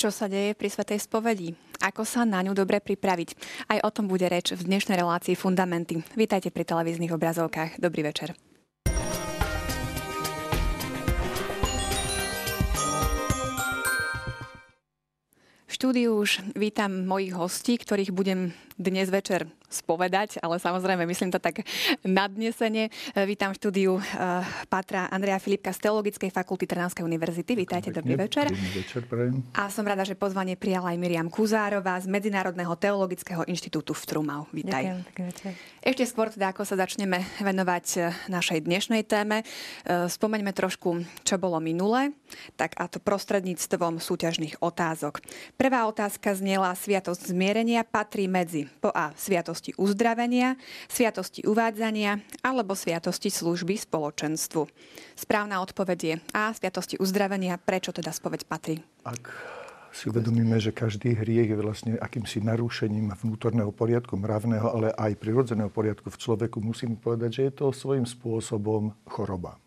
Čo sa deje pri Svetej spovedi? Ako sa na ňu dobre pripraviť? Aj o tom bude reč v dnešnej relácii Fundamenty. Vítajte pri televíznych obrazovkách. Dobrý večer. Štúdiu už vítam mojich hostí, ktorých budem dnes večer spovedať, ale samozrejme myslím to tak nadnesene. Vítam v štúdiu uh, Patra Andreja Filipka z Teologickej fakulty Trnavskej univerzity. Vítajte, dobrý večer. večer A som rada, že pozvanie prijala aj Miriam Kuzárová z Medzinárodného teologického inštitútu v Trumau. Vítaj. Ďakujem, Ešte skôr teda, ako sa začneme venovať eh, našej dnešnej téme, eh, spomeňme trošku, čo bolo minule, tak a to prostredníctvom súťažných otázok. Prvá otázka znela Sviatosť zmierenia patrí medzi po A sviatosti uzdravenia, sviatosti uvádzania alebo sviatosti služby spoločenstvu. Správna odpoveď je A. Sviatosti uzdravenia. Prečo teda spoveď patrí? Ak si uvedomíme, že každý hriech je vlastne akýmsi narušením vnútorného poriadku, mravného, ale aj prirodzeného poriadku v človeku, musím povedať, že je to svojím spôsobom choroba.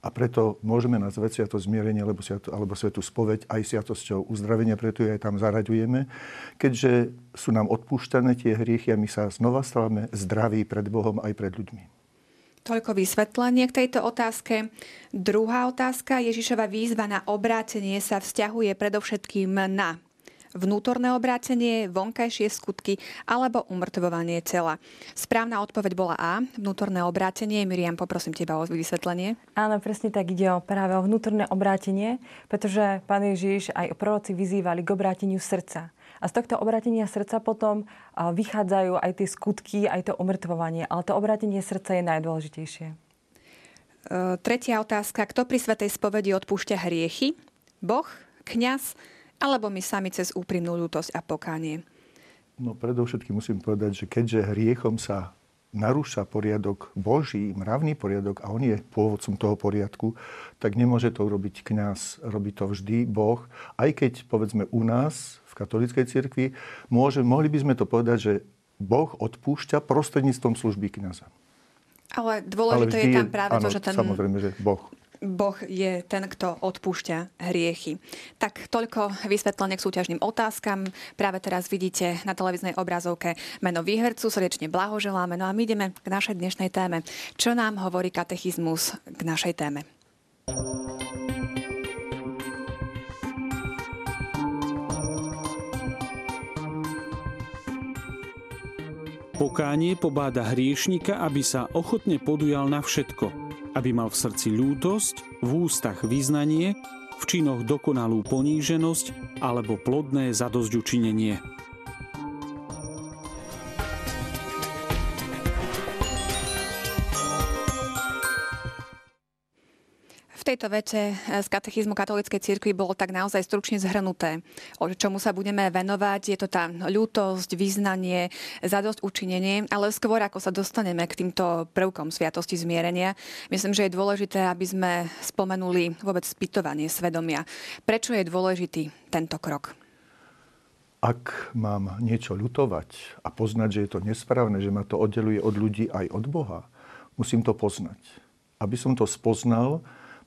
A preto môžeme nazvať sviato zmierenie alebo, sviato, alebo svetu spoveď aj sviatosťou uzdravenia, preto ju aj tam zaraďujeme. Keďže sú nám odpúšťané tie hriechy a my sa znova stávame zdraví pred Bohom aj pred ľuďmi. Toľko vysvetlenie k tejto otázke. Druhá otázka. Ježišova výzva na obrátenie sa vzťahuje predovšetkým na vnútorné obrátenie, vonkajšie skutky alebo umrtvovanie tela. Správna odpoveď bola A, vnútorné obrátenie. Miriam, poprosím teba o vysvetlenie. Áno, presne tak ide o práve o vnútorné obrátenie, pretože pán Ježiš aj proroci vyzývali k obráteniu srdca. A z tohto obrátenia srdca potom vychádzajú aj tie skutky, aj to umrtvovanie. Ale to obrátenie srdca je najdôležitejšie. E, tretia otázka. Kto pri Svetej spovedi odpúšťa hriechy? Boh, kňaz alebo my sami cez úprimnú ľútosť a pokánie? No predovšetkým musím povedať, že keďže hriechom sa narúša poriadok Boží, mravný poriadok a on je pôvodcom toho poriadku, tak nemôže to urobiť kňaz. Robí to vždy Boh. Aj keď, povedzme, u nás v katolíckej cirkvi, môže, mohli by sme to povedať, že Boh odpúšťa prostredníctvom služby kňaza. Ale dôležité Ale je tam práve áno, to, že ten... Samozrejme, že Boh Boh je ten, kto odpúšťa hriechy. Tak toľko vysvetlenie k súťažným otázkam. Práve teraz vidíte na televíznej obrazovke meno výhercu. Srdečne blahoželáme. No a my ideme k našej dnešnej téme. Čo nám hovorí katechizmus k našej téme? Pokánie pobáda hriešnika, aby sa ochotne podujal na všetko – aby mal v srdci ľútosť, v ústach vyznanie, v činoch dokonalú poníženosť alebo plodné zadozďučinenie. Tejto vete z katechizmu katolíckej cirkvi bolo tak naozaj stručne zhrnuté, o čomu sa budeme venovať. Je to tá ľútosť, význanie, zadosť učinenie, ale skôr ako sa dostaneme k týmto prvkom sviatosti zmierenia, myslím, že je dôležité, aby sme spomenuli vôbec spytovanie svedomia. Prečo je dôležitý tento krok? Ak mám niečo ľutovať a poznať, že je to nesprávne, že ma to oddeluje od ľudí aj od Boha, musím to poznať. Aby som to spoznal,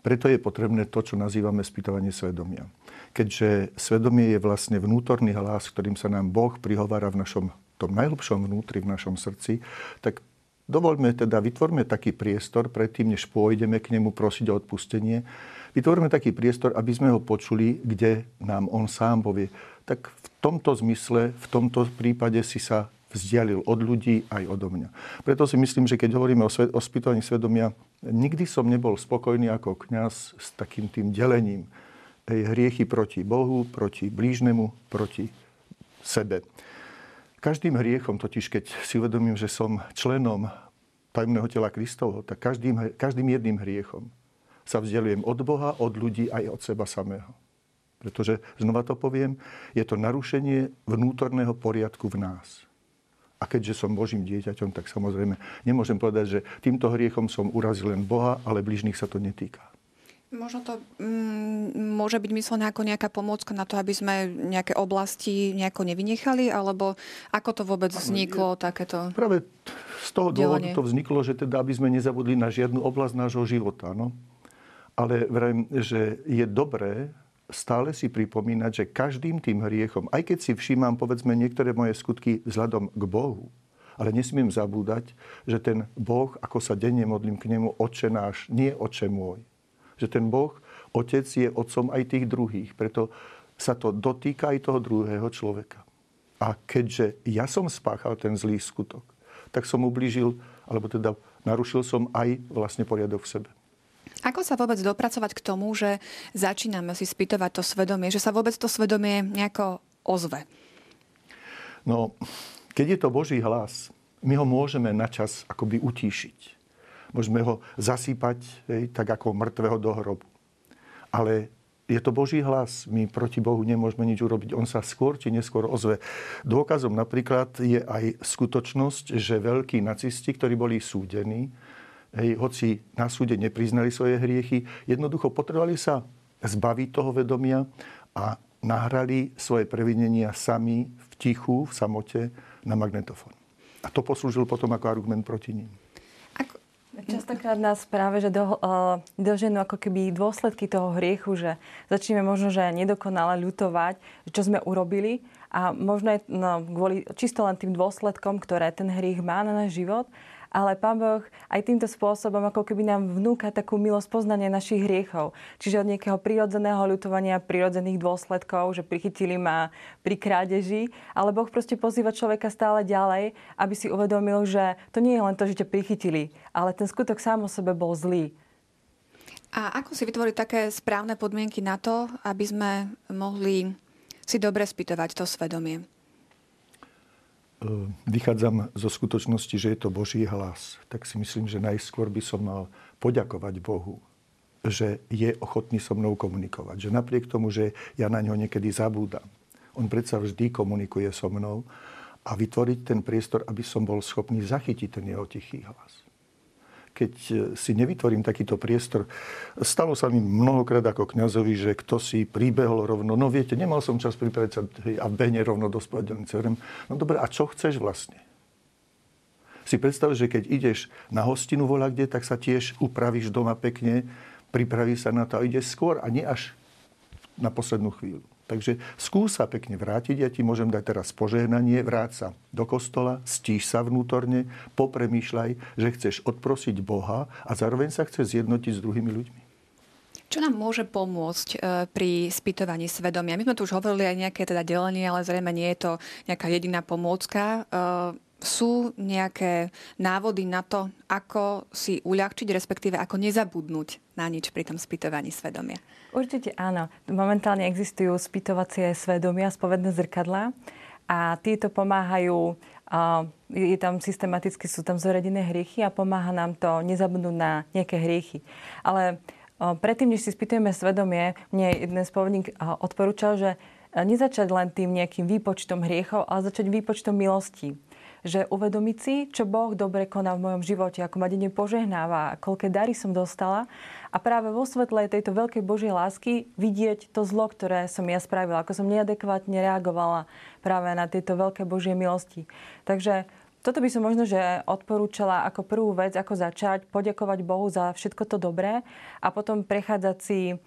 preto je potrebné to, čo nazývame spýtovanie svedomia. Keďže svedomie je vlastne vnútorný hlas, ktorým sa nám Boh prihovára v našom tom najhlbšom vnútri, v našom srdci, tak dovoľme teda, vytvorme taký priestor predtým, než pôjdeme k nemu prosiť o odpustenie. Vytvorme taký priestor, aby sme ho počuli, kde nám on sám povie. Tak v tomto zmysle, v tomto prípade si sa vzdialil od ľudí aj odo mňa. Preto si myslím, že keď hovoríme o, svet, o spýtovaní svedomia, nikdy som nebol spokojný ako kňaz s takým tým delením hriechy proti Bohu, proti blížnemu, proti sebe. Každým hriechom totiž, keď si uvedomím, že som členom tajomného tela Kristovho, tak každým, každým jedným hriechom sa vzdelujem od Boha, od ľudí aj od seba samého. Pretože, znova to poviem, je to narušenie vnútorného poriadku v nás. A keďže som Božím dieťaťom, tak samozrejme nemôžem povedať, že týmto hriechom som urazil len Boha, ale bližných sa to netýka. Možno to mm, môže byť myslené ako nejaká pomôcka na to, aby sme nejaké oblasti nejako nevynechali, alebo ako to vôbec vzniklo, takéto Práve z toho dôvodu to vzniklo, že teda, aby sme nezabudli na žiadnu oblasť nášho života. No? Ale vrajím, že je dobré, stále si pripomínať, že každým tým hriechom, aj keď si všímam, povedzme, niektoré moje skutky vzhľadom k Bohu, ale nesmiem zabúdať, že ten Boh, ako sa denne modlím k nemu, oče náš, nie oče môj. Že ten Boh, otec je otcom aj tých druhých. Preto sa to dotýka aj toho druhého človeka. A keďže ja som spáchal ten zlý skutok, tak som ublížil, alebo teda narušil som aj vlastne poriadok v sebe. Ako sa vôbec dopracovať k tomu, že začíname si spýtovať to svedomie, že sa vôbec to svedomie nejako ozve? No, keď je to Boží hlas, my ho môžeme načas akoby utíšiť. Môžeme ho zasýpať hej, tak ako mŕtvého do hrobu. Ale je to Boží hlas. My proti Bohu nemôžeme nič urobiť. On sa skôr či neskôr ozve. Dôkazom napríklad je aj skutočnosť, že veľkí nacisti, ktorí boli súdení, hej, hoci na súde nepriznali svoje hriechy, jednoducho potrebovali sa zbaviť toho vedomia a nahrali svoje previnenia sami v tichu, v samote na magnetofón. A to poslúžil potom ako argument proti ním. Častokrát nás práve, že do, uh, doženú ako keby dôsledky toho hriechu, že začneme možno, že nedokonale ľutovať, čo sme urobili a možno je no, kvôli čisto len tým dôsledkom, ktoré ten hriech má na náš život ale Pán Boh aj týmto spôsobom ako keby nám vnúka takú milosť poznania našich hriechov. Čiže od nejakého prirodzeného ľutovania, prirodzených dôsledkov, že prichytili ma pri krádeži, ale Boh proste pozýva človeka stále ďalej, aby si uvedomil, že to nie je len to, že ťa prichytili, ale ten skutok sám o sebe bol zlý. A ako si vytvoriť také správne podmienky na to, aby sme mohli si dobre spýtovať to svedomie? E, vychádzam zo skutočnosti, že je to Boží hlas, tak si myslím, že najskôr by som mal poďakovať Bohu, že je ochotný so mnou komunikovať. Že napriek tomu, že ja na ňo niekedy zabúdam, on predsa vždy komunikuje so mnou a vytvoriť ten priestor, aby som bol schopný zachytiť ten jeho tichý hlas keď e, si nevytvorím takýto priestor. Stalo sa mi mnohokrát ako kňazovi, že kto si príbehol rovno, no viete, nemal som čas pripraviť sa a behne rovno do spovedanice. No dobre, a čo chceš vlastne? Si predstav, že keď ideš na hostinu voľa kde, tak sa tiež upravíš doma pekne, pripraví sa na to a ideš skôr a nie až na poslednú chvíľu. Takže skús sa pekne vrátiť, ja ti môžem dať teraz požehnanie, vráť sa do kostola, stíš sa vnútorne, popremýšľaj, že chceš odprosiť Boha a zároveň sa chceš zjednotiť s druhými ľuďmi. Čo nám môže pomôcť e, pri spýtovaní svedomia? My sme tu už hovorili aj nejaké teda delenie, ale zrejme nie je to nejaká jediná pomôcka. Sú nejaké návody na to, ako si uľahčiť, respektíve ako nezabudnúť na nič pri tom spýtovaní svedomia? Určite áno. Momentálne existujú spýtovacie svedomia, spovedné zrkadlá a títo pomáhajú je tam systematicky, sú tam zoradené hriechy a pomáha nám to nezabudnúť na nejaké hriechy. Ale predtým, než si spýtujeme svedomie, mne jeden spovedník odporúčal, že nezačať len tým nejakým výpočtom hriechov, ale začať výpočtom milostí že uvedomiť si, čo Boh dobre koná v mojom živote, ako ma denne požehnáva, koľké dary som dostala a práve vo svetle tejto veľkej Božej lásky vidieť to zlo, ktoré som ja spravila, ako som neadekvátne reagovala práve na tieto veľké Božie milosti. Takže toto by som možno, že odporúčala ako prvú vec, ako začať, poďakovať Bohu za všetko to dobré a potom prechádzať si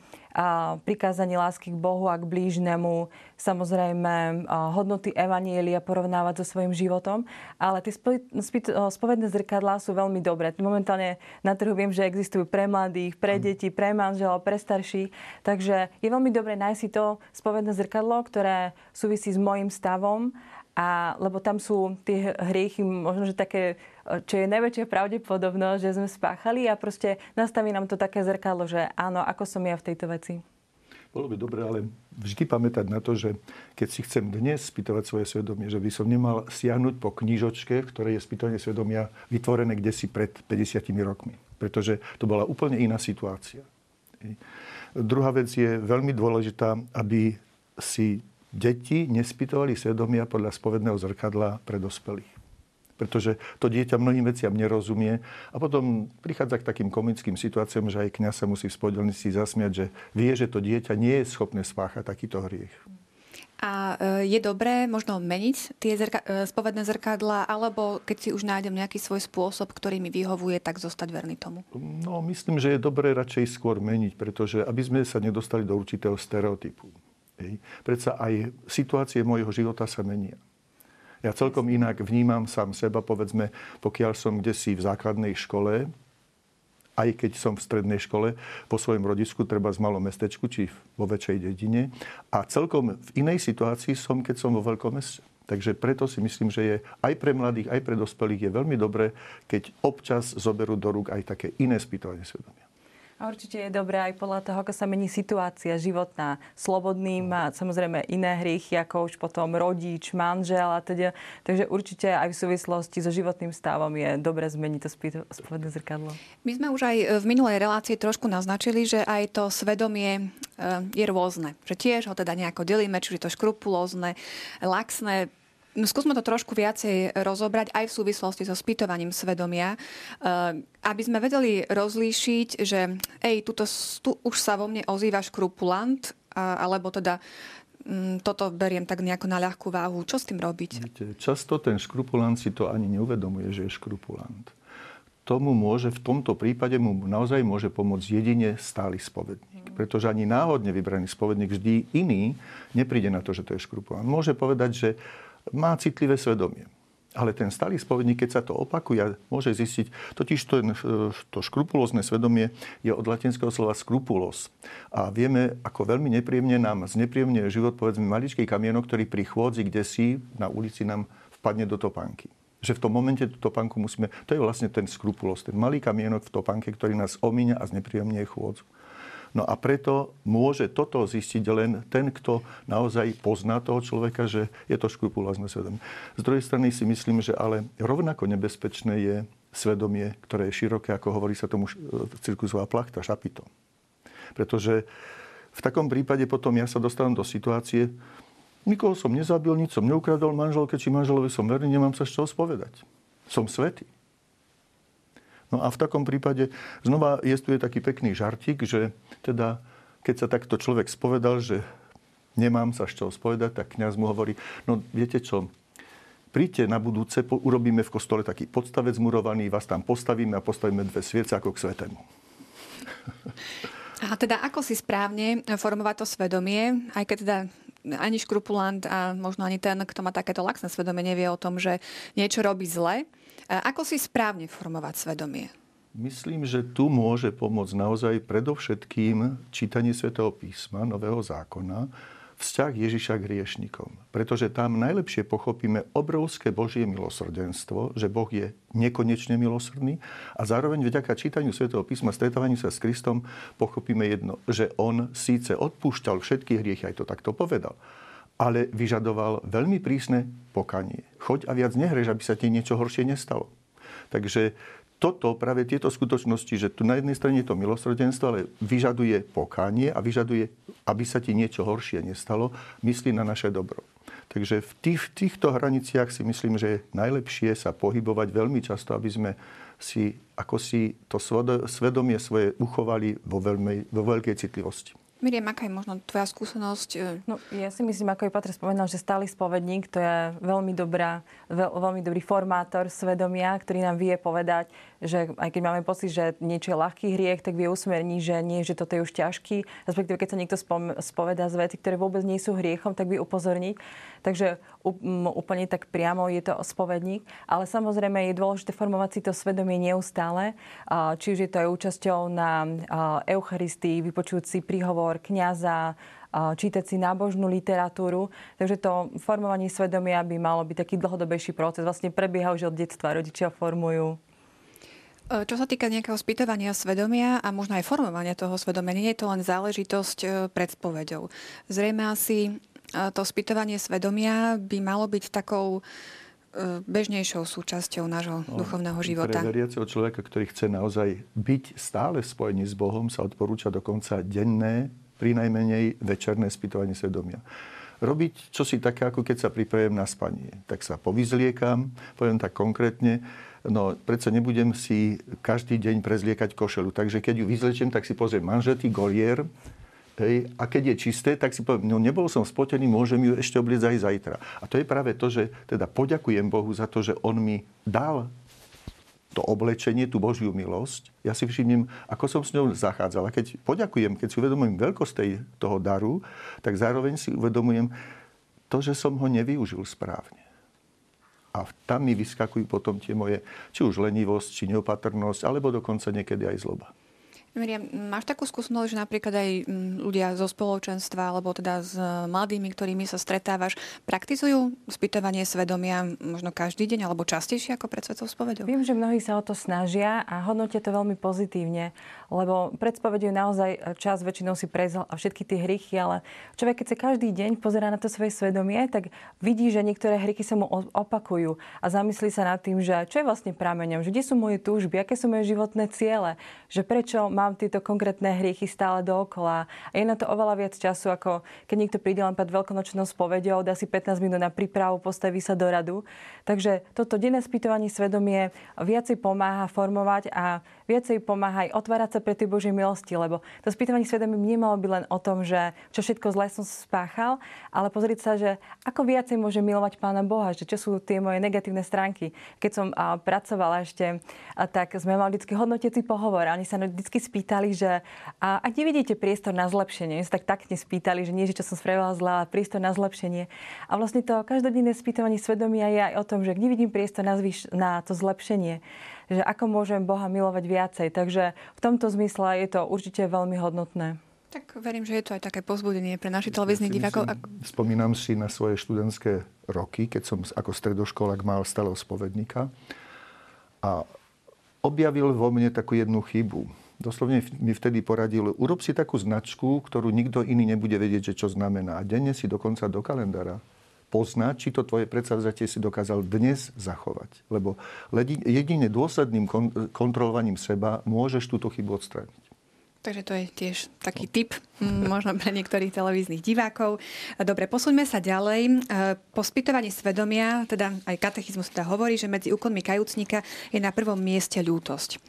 prikázanie lásky k Bohu a k blížnemu, samozrejme hodnoty Evanielia porovnávať so svojím životom, ale tie spovedné zrkadlá sú veľmi dobré. Momentálne na trhu viem, že existujú pre mladých, pre deti, pre manželov, pre starších, takže je veľmi dobré nájsť si to spovedné zrkadlo, ktoré súvisí s môjim stavom a, lebo tam sú tie hriechy možno, že také, čo je najväčšia pravdepodobnosť, že sme spáchali a proste nastaví nám to také zrkadlo, že áno, ako som ja v tejto veci. Bolo by dobre, ale vždy pamätať na to, že keď si chcem dnes spýtovať svoje svedomie, že by som nemal siahnuť po knižočke, v ktorej je spýtovanie svedomia vytvorené kde si pred 50 rokmi. Pretože to bola úplne iná situácia. Druhá vec je veľmi dôležitá, aby si deti nespýtovali svedomia podľa spovedného zrkadla pre dospelých. Pretože to dieťa mnohým veciam nerozumie a potom prichádza k takým komickým situáciám, že aj kňaz sa musí v spodelnici zasmiať, že vie, že to dieťa nie je schopné spáchať takýto hriech. A e, je dobré možno meniť tie zrka- e, spovedné zrkadla, alebo keď si už nájdem nejaký svoj spôsob, ktorý mi vyhovuje, tak zostať verný tomu? No, myslím, že je dobré radšej skôr meniť, pretože aby sme sa nedostali do určitého stereotypu. Hej. Predsa aj situácie môjho života sa menia. Ja celkom inak vnímam sám seba, povedzme, pokiaľ som kde si v základnej škole, aj keď som v strednej škole, po svojom rodisku, treba z malom mestečku, či vo väčšej dedine. A celkom v inej situácii som, keď som vo veľkom meste. Takže preto si myslím, že je aj pre mladých, aj pre dospelých je veľmi dobré, keď občas zoberú do rúk aj také iné spýtovanie svedomia. A určite je dobré aj podľa toho, ako sa mení situácia životná. Slobodný má samozrejme iné hriechy, ako už potom rodič, manžel a teda. Takže určite aj v súvislosti so životným stavom je dobre zmeniť to spovedné zrkadlo. My sme už aj v minulej relácii trošku naznačili, že aj to svedomie eh, je rôzne. Že tiež ho teda nejako delíme, či je to škrupulózne, laxné, skúsme to trošku viacej rozobrať aj v súvislosti so spýtovaním svedomia, eh, aby sme vedeli rozlíšiť, že ej, tuto, tu už sa vo mne ozýva škrupulant, alebo teda mm, toto beriem tak nejako na ľahkú váhu. Čo s tým robiť? Často ten škrupulant si to ani neuvedomuje, že je škrupulant. Tomu môže, v tomto prípade mu naozaj môže pomôcť jedine stály spovedník. Pretože ani náhodne vybraný spovedník vždy iný nepríde na to, že to je škrupulant. Môže povedať, že má citlivé svedomie. Ale ten stály spovedník, keď sa to opakuje, môže zistiť, totiž to, to škrupulózne svedomie je od latinského slova skrupulos. A vieme, ako veľmi nepríjemne nám znepríjemne život, povedzme, maličký kamienok, ktorý pri chôdzi, kde si na ulici nám vpadne do topánky že v tom momente tú topánku musíme... To je vlastne ten skrupulos, ten malý kamienok v topánke, ktorý nás omíňa a znepríjemne chôdzu. No a preto môže toto zistiť len ten, kto naozaj pozná toho človeka, že je to škrupulózne svedomie. Z druhej strany si myslím, že ale rovnako nebezpečné je svedomie, ktoré je široké, ako hovorí sa tomu cirkusová plachta, šapito. Pretože v takom prípade potom ja sa dostávam do situácie, nikoho som nezabil, nič som neukradol manželke či manželovi som verný, nemám sa z čoho spovedať. Som svetý. No a v takom prípade znova je tu je taký pekný žartik, že teda keď sa takto človek spovedal, že nemám sa z čoho spovedať, tak kňaz mu hovorí, no viete čo, príďte na budúce, urobíme v kostole taký podstavec murovaný, vás tam postavíme a postavíme dve sviece ako k svetému. A teda ako si správne formovať to svedomie, aj keď teda ani škrupulant a možno ani ten, kto má takéto laxné svedomie, nevie o tom, že niečo robí zle. Ako si správne formovať svedomie? Myslím, že tu môže pomôcť naozaj predovšetkým čítanie svätého písma, Nového zákona, vzťah Ježiša k hriešnikom. Pretože tam najlepšie pochopíme obrovské Božie milosrdenstvo, že Boh je nekonečne milosrdný a zároveň vďaka čítaniu svätého písma, stretávaniu sa s Kristom, pochopíme jedno, že On síce odpúšťal všetky hriechy, aj to takto povedal, ale vyžadoval veľmi prísne pokanie. Choď a viac nehreš, aby sa ti niečo horšie nestalo. Takže toto, práve tieto skutočnosti, že tu na jednej strane je to milosrdenstvo, ale vyžaduje pokánie a vyžaduje, aby sa ti niečo horšie nestalo, myslí na naše dobro. Takže v, tých, v týchto hraniciach si myslím, že je najlepšie sa pohybovať veľmi často, aby sme si, ako si to svedomie svoje uchovali vo, veľmi, vo veľkej citlivosti. Miriam, aká je možno tvoja skúsenosť? E? No, ja si myslím, ako Patr spomenal, že stály spovedník to je veľmi, dobrá, veľ, veľmi dobrý formátor svedomia, ktorý nám vie povedať, že aj keď máme pocit, že niečo je ľahký hriech, tak vie usmerniť, že nie, že toto je už ťažký. Respektíve, keď sa niekto spom- spovedá z veci, ktoré vôbec nie sú hriechom, tak vie upozorniť. Takže úplne tak priamo je to spovedník. Ale samozrejme je dôležité formovať si to svedomie neustále. Či už je to aj účasťou na Eucharistii, vypočuť si príhovor kniaza, čítať si nábožnú literatúru. Takže to formovanie svedomia by malo byť taký dlhodobejší proces. Vlastne prebieha už od detstva. Rodičia formujú čo sa týka nejakého spýtovania svedomia a možno aj formovania toho svedomia, nie je to len záležitosť e, pred spovedou. Zrejme asi e, to spýtovanie svedomia by malo byť takou bežnejšou súčasťou nášho no, duchovného života. Pre veriaceho človeka, ktorý chce naozaj byť stále spojený s Bohom, sa odporúča dokonca denné, pri najmenej večerné spýtovanie svedomia robiť čosi také, ako keď sa pripravujem na spanie. Tak sa povyzliekam, poviem tak konkrétne, No, predsa nebudem si každý deň prezliekať košelu. Takže keď ju vyzlečiem, tak si pozriem manžetý, golier, Hej, a keď je čisté, tak si poviem, no nebol som spotený, môžem ju ešte obliecť aj zajtra. A to je práve to, že teda poďakujem Bohu za to, že On mi dal to oblečenie, tú Božiu milosť. Ja si všimnem, ako som s ňou zachádzal. A keď poďakujem, keď si uvedomujem veľkosť tej, toho daru, tak zároveň si uvedomujem to, že som ho nevyužil správne. A tam mi vyskakujú potom tie moje, či už lenivosť, či neopatrnosť, alebo dokonca niekedy aj zloba. Miriam, máš takú skúsenosť, že napríklad aj mm, ľudia zo spoločenstva alebo teda s mladými, ktorými sa stretávaš, praktizujú spýtovanie svedomia možno každý deň alebo častejšie ako pred svetou spovedou? Viem, že mnohí sa o to snažia a hodnotia to veľmi pozitívne, lebo pred spovedou naozaj čas väčšinou si prezal a všetky tie hrychy, ale človek, keď sa každý deň pozerá na to svoje svedomie, tak vidí, že niektoré hrychy sa mu opakujú a zamyslí sa nad tým, že čo je vlastne prameňom, že kde sú moje túžby, aké sú moje životné ciele, že prečo má mám tieto konkrétne hriechy stále dookola. A je na to oveľa viac času, ako keď niekto príde len pred veľkonočnou spovedou, dá si 15 minút na prípravu, postaví sa do radu. Takže toto denné spýtovanie svedomie viacej pomáha formovať a viacej pomáha aj otvárať sa pre tie Božie milosti, lebo to spýtovanie svedomie nemalo by len o tom, že čo všetko zlé som spáchal, ale pozrieť sa, že ako viacej môže milovať Pána Boha, že čo sú tie moje negatívne stránky. Keď som a, pracovala ešte, a, tak sme mali vždy hodnotiaci pohovor a oni sa vždy spýtali, že a, ak nevidíte priestor na zlepšenie, sa tak takne spýtali, že nie, že čo som spravila zle, ale priestor na zlepšenie. A vlastne to každodenné spýtovanie svedomia je aj o tom, že ak nevidím priestor na, zvyš, na to zlepšenie, že ako môžem Boha milovať viacej. Takže v tomto zmysle je to určite veľmi hodnotné. Tak verím, že je to aj také pozbudenie pre našich televíznych divákov. Spomínam si na svoje študentské roky, keď som ako stredoškolák mal stáleho spovedníka a objavil vo mne takú jednu chybu. Doslovne mi vtedy poradil, urob si takú značku, ktorú nikto iný nebude vedieť, že čo znamená. A denne si dokonca do kalendára poznať, či to tvoje predsavzatie si dokázal dnes zachovať. Lebo jedine dôsledným kontrolovaním seba môžeš túto chybu odstrániť. Takže to je tiež taký tip možno pre niektorých televíznych divákov. Dobre, posuňme sa ďalej. E, po spýtovaní svedomia, teda aj katechizmus teda hovorí, že medzi úkonmi kajúcnika je na prvom mieste ľútosť.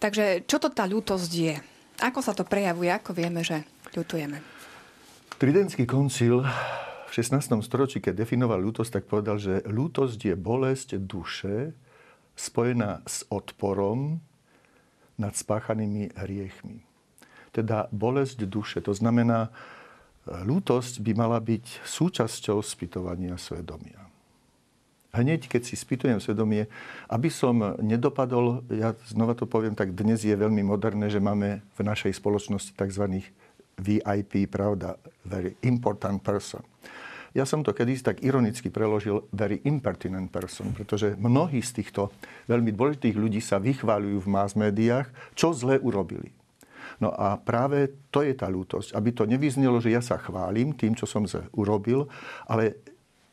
Takže čo to tá ľútosť je? Ako sa to prejavuje? Ako vieme, že ľutujeme? Tridentský koncil 16. storočí, keď definoval ľútosť, tak povedal, že ľútosť je bolesť duše spojená s odporom nad spáchanými hriechmi. Teda bolesť duše. To znamená, ľútosť by mala byť súčasťou spytovania svedomia. Hneď, keď si spýtujem svedomie, aby som nedopadol, ja znova to poviem, tak dnes je veľmi moderné, že máme v našej spoločnosti tzv. VIP, pravda, very important person. Ja som to kedysi tak ironicky preložil very impertinent person, pretože mnohí z týchto veľmi dôležitých ľudí sa vychváľujú v mass médiách, čo zle urobili. No a práve to je tá ľútosť. Aby to nevyznelo, že ja sa chválim tým, čo som urobil, ale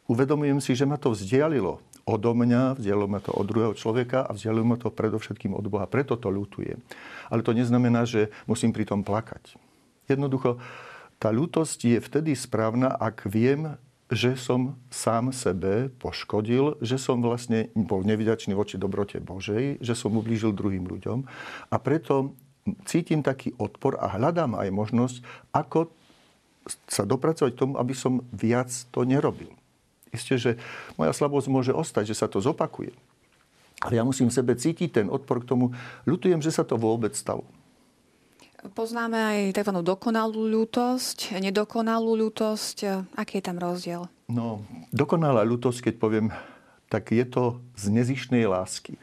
uvedomujem si, že ma to vzdialilo odo mňa, vzdialilo ma to od druhého človeka a vzdialilo ma to predovšetkým od Boha. Preto to ľutujem. Ale to neznamená, že musím pri tom plakať. Jednoducho, tá ľútosť je vtedy správna, ak viem, že som sám sebe poškodil, že som vlastne bol nevydačný voči dobrote Božej, že som ublížil druhým ľuďom. A preto cítim taký odpor a hľadám aj možnosť, ako sa dopracovať k tomu, aby som viac to nerobil. Isté, že moja slabosť môže ostať, že sa to zopakuje. Ale ja musím v sebe cítiť ten odpor k tomu. Ľutujem, že sa to vôbec stalo. Poznáme aj tzv. dokonalú ľútosť, nedokonalú ľútosť. Aký je tam rozdiel? No, dokonalá ľútosť, keď poviem, tak je to z nezišnej lásky. E,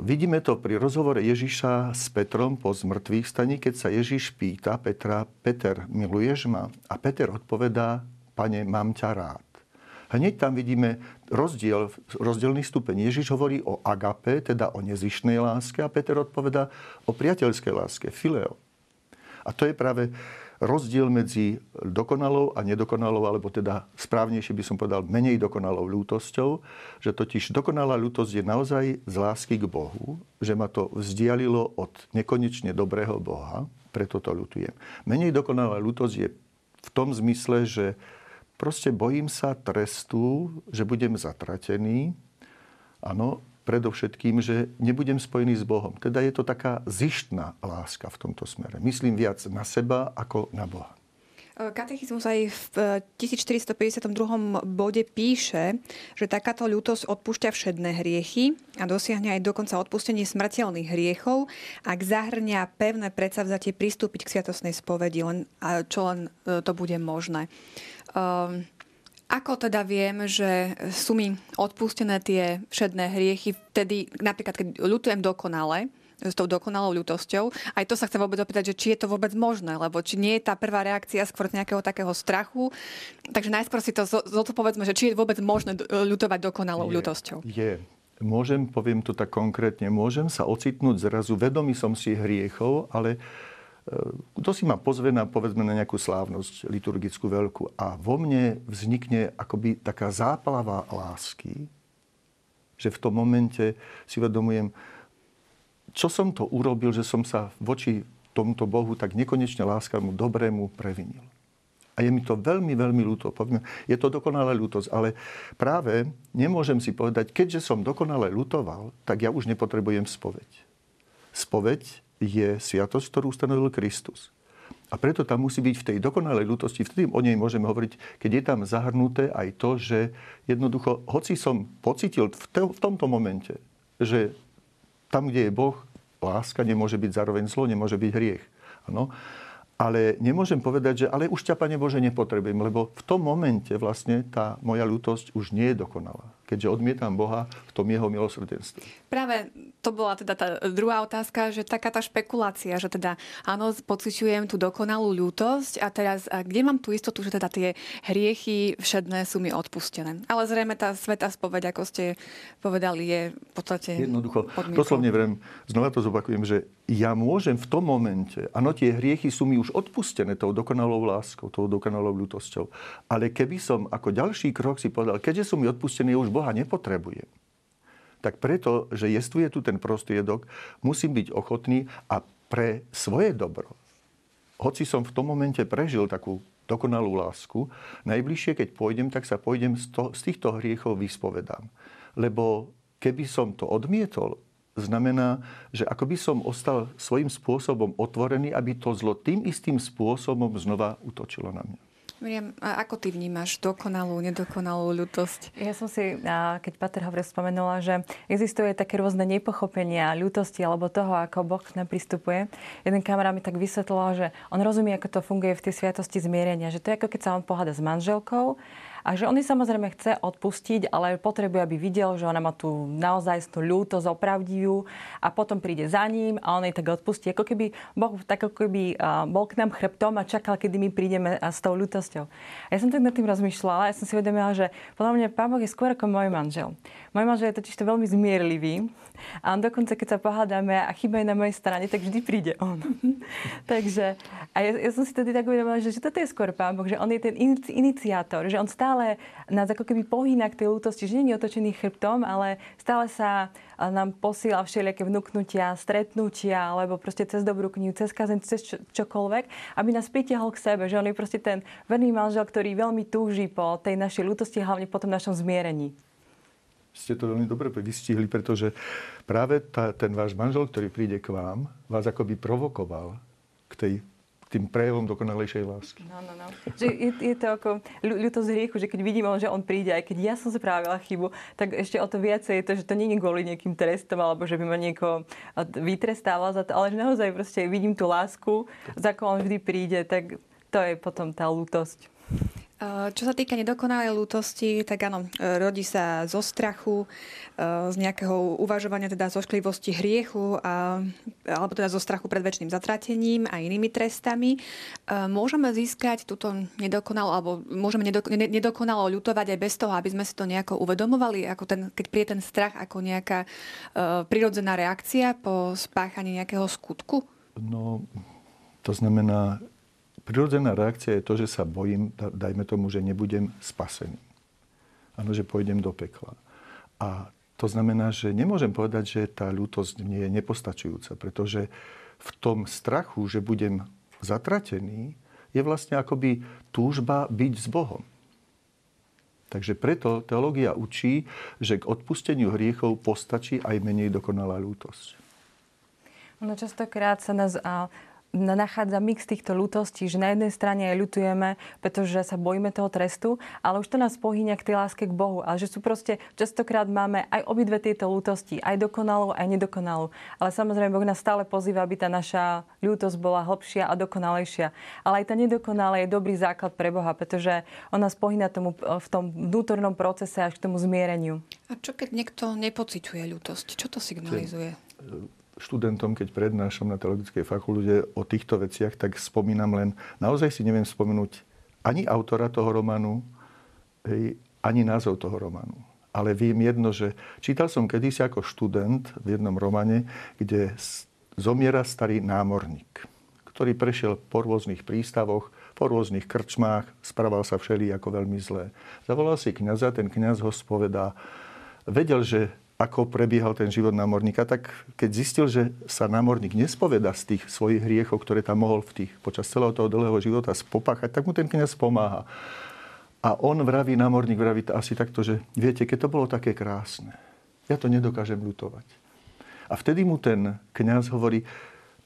vidíme to pri rozhovore Ježiša s Petrom po zmrtvých staní, keď sa Ježiš pýta Petra, Peter, miluješ ma? A Peter odpovedá, pane, mám ťa rád. Hneď tam vidíme rozdiel, rozdielný stupeň. Ježiš hovorí o agape, teda o nezišnej láske a Peter odpoveda o priateľskej láske, fileo. A to je práve rozdiel medzi dokonalou a nedokonalou, alebo teda správnejšie by som povedal menej dokonalou ľútosťou, že totiž dokonalá ľútosť je naozaj z lásky k Bohu, že ma to vzdialilo od nekonečne dobrého Boha, preto to ľutujem. Menej dokonalá ľútosť je v tom zmysle, že Proste bojím sa trestu, že budem zatratený. Áno, predovšetkým, že nebudem spojený s Bohom. Teda je to taká zištná láska v tomto smere. Myslím viac na seba ako na Boha. Katechizmus aj v 1452. bode píše, že takáto ľútosť odpúšťa všedné hriechy a dosiahne aj dokonca odpustenie smrteľných hriechov, ak zahrňa pevné predsavzatie pristúpiť k sviatosnej spovedi, len, čo len e, to bude možné. Um, ako teda viem, že sú mi odpustené tie všedné hriechy vtedy, napríklad keď ľutujem dokonale, s tou dokonalou ľutosťou. Aj to sa chcem vôbec opýtať, že či je to vôbec možné, lebo či nie je tá prvá reakcia skôr nejakého takého strachu. Takže najskôr si to zodpovedme, že či je vôbec možné ľutovať dokonalou je, ľutosťou. Je. Môžem, poviem to tak konkrétne, môžem sa ocitnúť zrazu, vedomý som si hriechov, ale kto si ma pozve na, povedzme, na nejakú slávnosť liturgickú veľkú a vo mne vznikne akoby taká záplava lásky, že v tom momente si vedomujem, čo som to urobil, že som sa voči tomuto Bohu tak nekonečne láskavému, dobrému previnil. A je mi to veľmi, veľmi ľúto. Je to dokonalá ľútosť, ale práve nemôžem si povedať, keďže som dokonale ľutoval, tak ja už nepotrebujem spoveď. Spoveď je sviatosť, ktorú ustanovil Kristus. A preto tam musí byť v tej dokonalej ľutosti, vtedy o nej môžeme hovoriť, keď je tam zahrnuté aj to, že jednoducho, hoci som pocitil v, te, v tomto momente, že tam, kde je Boh, láska nemôže byť zároveň zlo, nemôže byť hriech. Ano? Ale nemôžem povedať, že ale už ťa, Pane Bože, nepotrebujem, lebo v tom momente vlastne tá moja ľútosť už nie je dokonalá keďže odmietam Boha v tom jeho milosrdenstve. Práve to bola teda tá druhá otázka, že taká tá špekulácia, že teda áno, pociťujem tú dokonalú ľútosť a teraz a kde mám tú istotu, že teda tie hriechy všedné sú mi odpustené. Ale zrejme tá sveta spoveď, ako ste povedali, je v podstate Jednoducho, doslovne vrem, znova to zopakujem, že ja môžem v tom momente, áno, tie hriechy sú mi už odpustené tou dokonalou láskou, tou dokonalou ľútosťou, ale keby som ako ďalší krok si povedal, keďže sú mi odpustené, už Boha nepotrebujem. Tak preto, že jestvuje tu ten prostriedok, musím byť ochotný a pre svoje dobro, hoci som v tom momente prežil takú dokonalú lásku, najbližšie, keď pôjdem, tak sa pôjdem z, to, z týchto hriechov vyspovedám. Lebo keby som to odmietol, znamená, že ako by som ostal svojím spôsobom otvorený, aby to zlo tým istým spôsobom znova utočilo na mňa. Miriam, a ako ty vnímaš dokonalú, nedokonalú ľutosť? Ja som si, keď Pater hovoril, spomenula, že existuje také rôzne nepochopenia ľutosti alebo toho, ako Boh k nám pristupuje. Jeden kamarát mi tak vysvetlil, že on rozumie, ako to funguje v tej sviatosti zmierenia. Že to je ako keď sa on pohada s manželkou a že on samozrejme chce odpustiť, ale potrebuje, aby videl, že ona má tu naozaj tú ľútosť opravdivú a potom príde za ním a on jej tak odpustí. Ako keby Boh tak ako keby bol k nám chrbtom a čakal, kedy my prídeme s tou ľútosťou. A ja som tak nad tým rozmýšľala, ja som si uvedomila, že podľa mňa Pán Boh je skôr ako môj manžel. Môj manžel je totiž to veľmi zmierlivý a on dokonca, keď sa pohádame a chyba je na mojej strane, tak vždy príde on. Takže, a ja, ja, som si tedy tak uvedomila, že, že toto je skôr Pán Boh, že on je ten iniciátor, že on stále stále nás ako keby pohýna k tej lútosti, že nie otočený chrbtom, ale stále sa nám posiela všelijaké vnúknutia, stretnutia, alebo proste cez dobrú knihu, cez kazen, cez čo, čokoľvek, aby nás pritiahol k sebe, že on je proste ten verný manžel, ktorý veľmi túži po tej našej lútosti, hlavne po tom našom zmierení. Ste to veľmi dobre vystihli, pretože práve tá, ten váš manžel, ktorý príde k vám, vás akoby provokoval k tej tým prejavom dokonalejšej lásky. No, no, no. Že je, je to ako ľutosť hriechu, že keď vidím, že on príde, aj keď ja som spravila chybu, tak ešte o to viacej je to, že to nie je kvôli nejakým trestom, alebo že by ma nieko vytrestával za to, ale že naozaj proste vidím tú lásku, za akou on vždy príde, tak to je potom tá lútosť. Čo sa týka nedokonalej lútosti, tak áno, rodí sa zo strachu, z nejakého uvažovania, teda zo šklivosti hriechu, a, alebo teda zo strachu pred väčšným zatratením a inými trestami. Môžeme získať túto nedokonalú, alebo môžeme nedokonalo ľutovať aj bez toho, aby sme si to nejako uvedomovali, ako ten, keď príde ten strach ako nejaká prirodzená reakcia po spáchaní nejakého skutku? No, to znamená, prirodzená reakcia je to, že sa bojím, dajme tomu, že nebudem spasený. Áno, že pôjdem do pekla. A to znamená, že nemôžem povedať, že tá ľútosť nie je nepostačujúca, pretože v tom strachu, že budem zatratený, je vlastne akoby túžba byť s Bohom. Takže preto teológia učí, že k odpusteniu hriechov postačí aj menej dokonalá lútosť. No častokrát sa nás nachádza mix týchto ľutostí, že na jednej strane aj ľutujeme, pretože sa bojíme toho trestu, ale už to nás pohýňa k tej láske k Bohu. Ale že sú proste, častokrát máme aj obidve tieto ľutosti, aj dokonalú, aj nedokonalú. Ale samozrejme, Boh nás stále pozýva, aby tá naša ľútosť bola hlbšia a dokonalejšia. Ale aj tá nedokonalá je dobrý základ pre Boha, pretože on nás pohýna tomu, v tom vnútornom procese až k tomu zmiereniu. A čo keď niekto nepociťuje ľútosť? Čo to signalizuje? Študentom, keď prednášam na teologickej fakulte o týchto veciach, tak spomínam len, naozaj si neviem spomenúť ani autora toho románu, hej, ani názov toho románu. Ale viem jedno, že čítal som kedysi ako študent v jednom romane, kde zomiera starý námorník, ktorý prešiel po rôznych prístavoch, po rôznych krčmách, správal sa všeli ako veľmi zlé. Zavolal si kniaza, ten kniaz ho spovedá. Vedel, že ako prebiehal ten život námorníka, tak keď zistil, že sa námorník nespoveda z tých svojich hriechov, ktoré tam mohol v tých, počas celého toho dlhého života spopáchať, tak mu ten kniaz pomáha. A on vraví, námorník vraví asi takto, že viete, keď to bolo také krásne, ja to nedokážem ľutovať. A vtedy mu ten kniaz hovorí,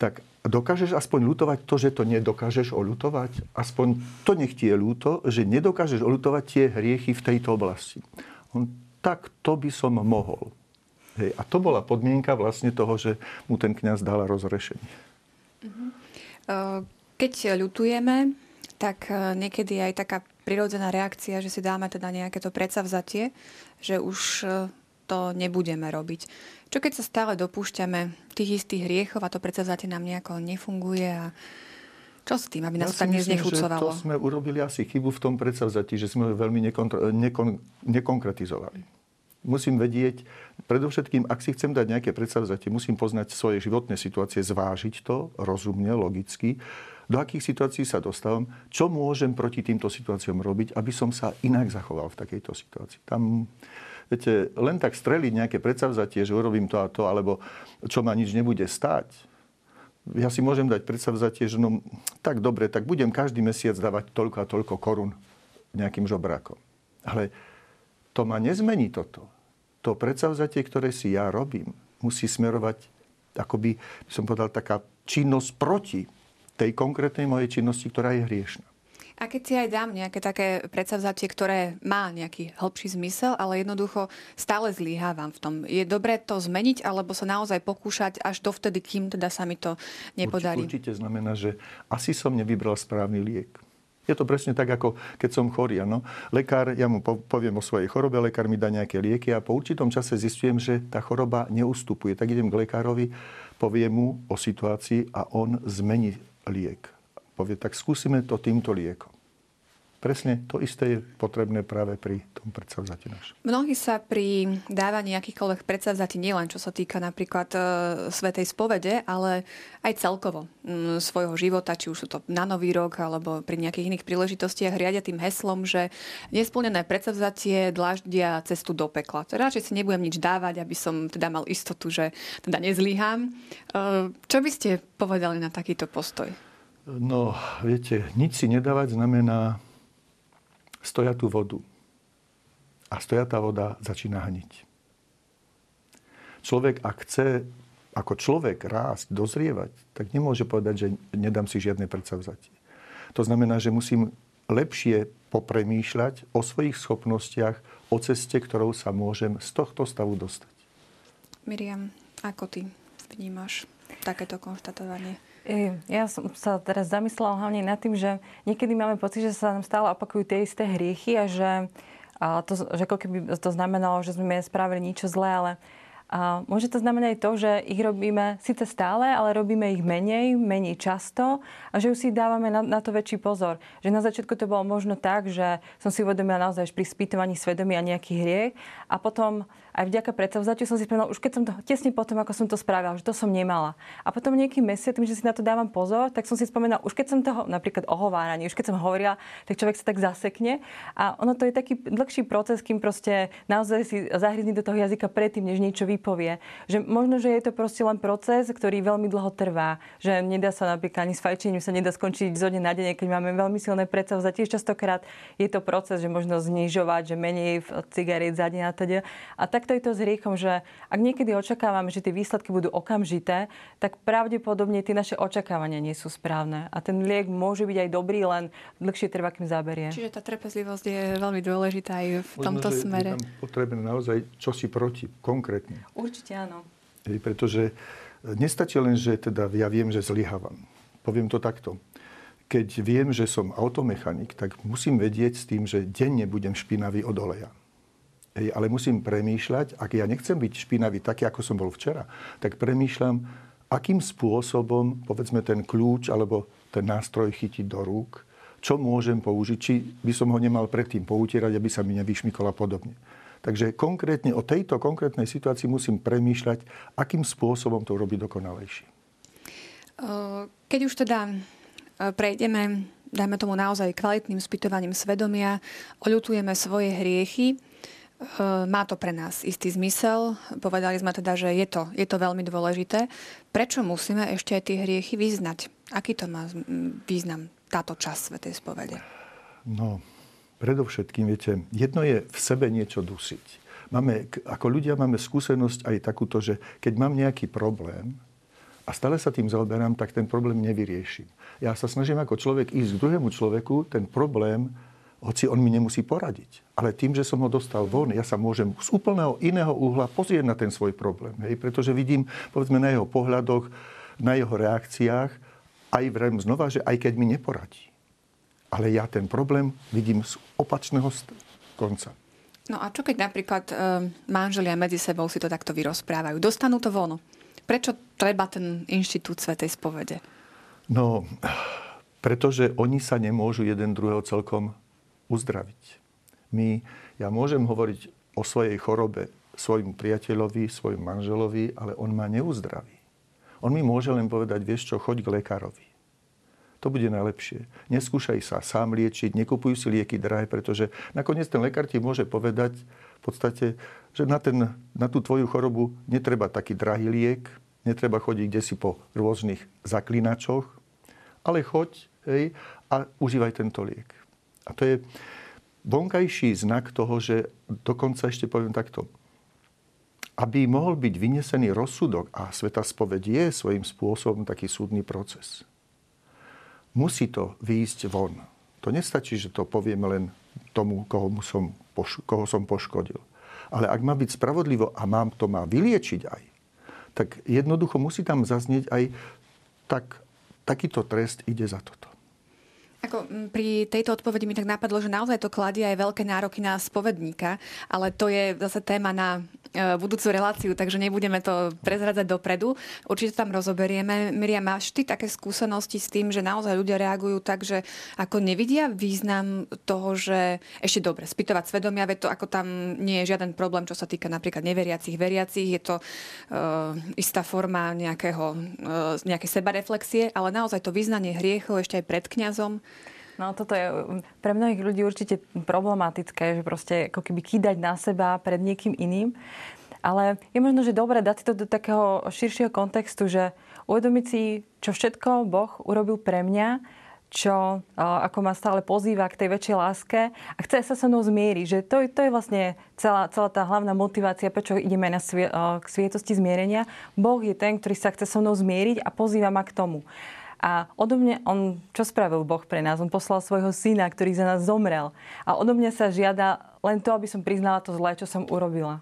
tak dokážeš aspoň ľutovať to, že to nedokážeš oľutovať? Aspoň to nech ti je ľúto, že nedokážeš oľutovať tie hriechy v tejto oblasti. On, tak to by som mohol. Hej, a to bola podmienka vlastne toho, že mu ten kňaz dal rozrešenie. Mhm. Keď ľutujeme, tak e, niekedy aj taká prirodzená reakcia, že si dáme teda nejaké to predsavzatie, že už e, to nebudeme robiť. Čo keď sa stále dopúšťame tých istých hriechov a to predsavzatie nám nejako nefunguje a čo s tým, aby nás ja tak neznechucovalo? To sme urobili asi chybu v tom predsavzatí, že sme ho veľmi nekontr- nekon- nekonkretizovali musím vedieť, predovšetkým, ak si chcem dať nejaké predsavzatie, musím poznať svoje životné situácie, zvážiť to rozumne, logicky, do akých situácií sa dostávam, čo môžem proti týmto situáciám robiť, aby som sa inak zachoval v takejto situácii. Tam, viete, len tak streliť nejaké predsavzatie, že urobím to a to, alebo čo ma nič nebude stať, ja si môžem dať predsavzatie, že no, tak dobre, tak budem každý mesiac dávať toľko a toľko korun nejakým žobrákom. Ale to ma nezmení toto. To predsavzatie, ktoré si ja robím, musí smerovať, akoby, by som povedal, taká činnosť proti tej konkrétnej mojej činnosti, ktorá je hriešna. A keď si aj dám nejaké také predsavzatie, ktoré má nejaký hĺbší zmysel, ale jednoducho stále zlíhávam v tom. Je dobré to zmeniť, alebo sa naozaj pokúšať až dovtedy, kým teda sa mi to nepodarí? Určite, určite znamená, že asi som nevybral správny liek. Je to presne tak, ako keď som chorý. Ano? Lekár, ja mu poviem o svojej chorobe, lekár mi dá nejaké lieky a po určitom čase zistujem, že tá choroba neustupuje. Tak idem k lekárovi, poviem mu o situácii a on zmení liek. Povie, tak skúsime to týmto liekom. Presne to isté je potrebné práve pri tom predsavzati našom. Mnohí sa pri dávaní akýchkoľvek predsavzatí, nielen čo sa týka napríklad e, Svetej spovede, ale aj celkovo m, svojho života, či už sú to na Nový rok alebo pri nejakých iných príležitostiach, riadia tým heslom, že nesplnené predsavzatie dláždia cestu do pekla. Teda radšej si nebudem nič dávať, aby som teda mal istotu, že teda nezlyhám. E, čo by ste povedali na takýto postoj? No, viete, nič si nedávať znamená stojatú vodu. A stojatá voda začína hniť. Človek, ak chce ako človek rásť, dozrievať, tak nemôže povedať, že nedám si žiadne predsavzatie. To znamená, že musím lepšie popremýšľať o svojich schopnostiach, o ceste, ktorou sa môžem z tohto stavu dostať. Miriam, ako ty vnímaš takéto konštatovanie? Ja som sa teraz zamyslela hlavne nad tým, že niekedy máme pocit, že sa nám stále opakujú tie isté hriechy a že, a to, že ako keby to znamenalo, že sme spravili niečo zlé, ale a môže to znamenať to, že ich robíme síce stále, ale robíme ich menej, menej často a že už si dávame na, na to väčší pozor. Že na začiatku to bolo možno tak, že som si uvedomila naozaj pri spýtovaní svedomia nejaký hriech a potom aj vďaka predsavzatiu som si spomenula, už keď som to, tesne potom, ako som to spravila, že to som nemala. A potom nejaký mesiac, tým, že si na to dávam pozor, tak som si spomenula, už keď som toho, napríklad ohováranie, už keď som hovorila, tak človek sa tak zasekne. A ono to je taký dlhší proces, kým proste naozaj si zahryzne do toho jazyka predtým, než niečo vypovie. Že možno, že je to proste len proces, ktorý veľmi dlho trvá. Že nedá sa napríklad ani s fajčením sa nedá skončiť zo dne na deň, keď máme veľmi silné predsavzatie. Častokrát je to proces, že možno znižovať, že menej cigariet za deň a teda. A takto je to s hriechom, že ak niekedy očakávame, že tie výsledky budú okamžité, tak pravdepodobne tie naše očakávania nie sú správne. A ten liek môže byť aj dobrý, len dlhšie trvá, kým zaberie. Čiže tá trpezlivosť je veľmi dôležitá aj v Možno, tomto že smere. Je potrebné naozaj čosi proti, konkrétne. Určite áno. Hej, pretože nestačí len, že teda ja viem, že zlyhávam. Poviem to takto. Keď viem, že som automechanik, tak musím vedieť s tým, že denne budem špinavý od oleja. Hej, ale musím premýšľať, ak ja nechcem byť špinavý taký, ako som bol včera, tak premýšľam, akým spôsobom, povedzme, ten kľúč alebo ten nástroj chytiť do rúk, čo môžem použiť, či by som ho nemal predtým poutierať, aby sa mi nevyšmykol a podobne. Takže konkrétne o tejto konkrétnej situácii musím premýšľať, akým spôsobom to urobiť dokonalejšie. Keď už teda prejdeme, dajme tomu naozaj kvalitným spytovaním svedomia, oľutujeme svoje hriechy, má to pre nás istý zmysel. Povedali sme teda, že je to, je to veľmi dôležité. Prečo musíme ešte aj tie hriechy vyznať? Aký to má význam táto časť Svetej spovede? No, predovšetkým, viete, jedno je v sebe niečo dusiť. Máme, ako ľudia máme skúsenosť aj takúto, že keď mám nejaký problém a stále sa tým zaoberám, tak ten problém nevyriešim. Ja sa snažím ako človek ísť k druhému človeku, ten problém hoci on mi nemusí poradiť. Ale tým, že som ho dostal von, ja sa môžem z úplného iného uhla pozrieť na ten svoj problém. Hej? Pretože vidím, povedzme, na jeho pohľadoch, na jeho reakciách, aj vrem znova, že aj keď mi neporadí. Ale ja ten problém vidím z opačného konca. No a čo keď napríklad e, manželia medzi sebou si to takto vyrozprávajú? Dostanú to von. Prečo treba ten inštitút Svetej spovede? No, pretože oni sa nemôžu jeden druhého celkom uzdraviť. My, ja môžem hovoriť o svojej chorobe svojmu priateľovi, svojmu manželovi, ale on ma neuzdraví. On mi môže len povedať, vieš čo, choď k lekárovi. To bude najlepšie. Neskúšaj sa sám liečiť, nekupuj si lieky drahé, pretože nakoniec ten lekár ti môže povedať v podstate, že na, ten, na tú tvoju chorobu netreba taký drahý liek, netreba chodiť kde si po rôznych zaklinačoch, ale choď hej, a užívaj tento liek. A to je vonkajší znak toho, že dokonca ešte poviem takto. Aby mohol byť vynesený rozsudok, a Sveta spoveď je svojím spôsobom taký súdny proces, musí to výjsť von. To nestačí, že to povieme len tomu, koho som, koho som poškodil. Ale ak má byť spravodlivo a mám to má vyliečiť aj, tak jednoducho musí tam zaznieť aj tak, takýto trest ide za toto. Ako pri tejto odpovedi mi tak napadlo, že naozaj to kladie aj veľké nároky na spovedníka, ale to je zase téma na e, budúcu reláciu, takže nebudeme to prezradzať dopredu. Určite tam rozoberieme. Miriam, máš ty také skúsenosti s tým, že naozaj ľudia reagujú tak, že ako nevidia význam toho, že ešte dobre, spýtovať svedomia, veď to ako tam nie je žiaden problém, čo sa týka napríklad neveriacich, veriacich, je to uh, istá forma nejakého, uh, nejakej sebareflexie, ale naozaj to význanie hriechov ešte aj pred kňazom No toto je um, pre mnohých ľudí určite problematické, že proste ako keby kýdať na seba pred niekým iným. Ale je možno, že dobre dať to do takého širšieho kontextu, že uvedomiť si, čo všetko Boh urobil pre mňa, čo ako ma stále pozýva k tej väčšej láske a chce sa so mnou zmieriť. Že to, to je vlastne celá, celá tá hlavná motivácia, prečo ideme na svie, k svietosti zmierenia. Boh je ten, ktorý sa chce so mnou zmieriť a pozýva ma k tomu. A odo mňa, on, čo spravil Boh pre nás? On poslal svojho syna, ktorý za nás zomrel. A odo mňa sa žiada len to, aby som priznala to zlé, čo som urobila.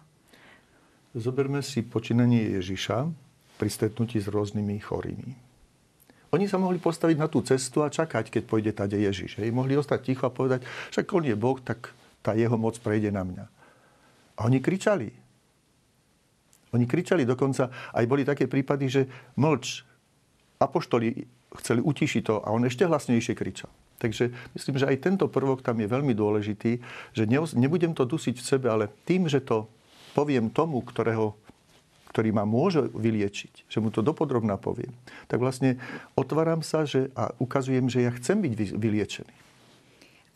Zoberme si počínanie Ježiša pri stretnutí s rôznymi chorými. Oni sa mohli postaviť na tú cestu a čakať, keď pôjde tade Ježiš. Hej. Mohli ostať ticho a povedať, však on je Boh, tak tá jeho moc prejde na mňa. A oni kričali. Oni kričali dokonca, aj boli také prípady, že mlč, apoštoli chceli utišiť to a on ešte hlasnejšie kričal. Takže myslím, že aj tento prvok tam je veľmi dôležitý, že nebudem to dusiť v sebe, ale tým, že to poviem tomu, ktorého, ktorý ma môže vyliečiť, že mu to dopodrobná poviem, tak vlastne otváram sa že, a ukazujem, že ja chcem byť vyliečený.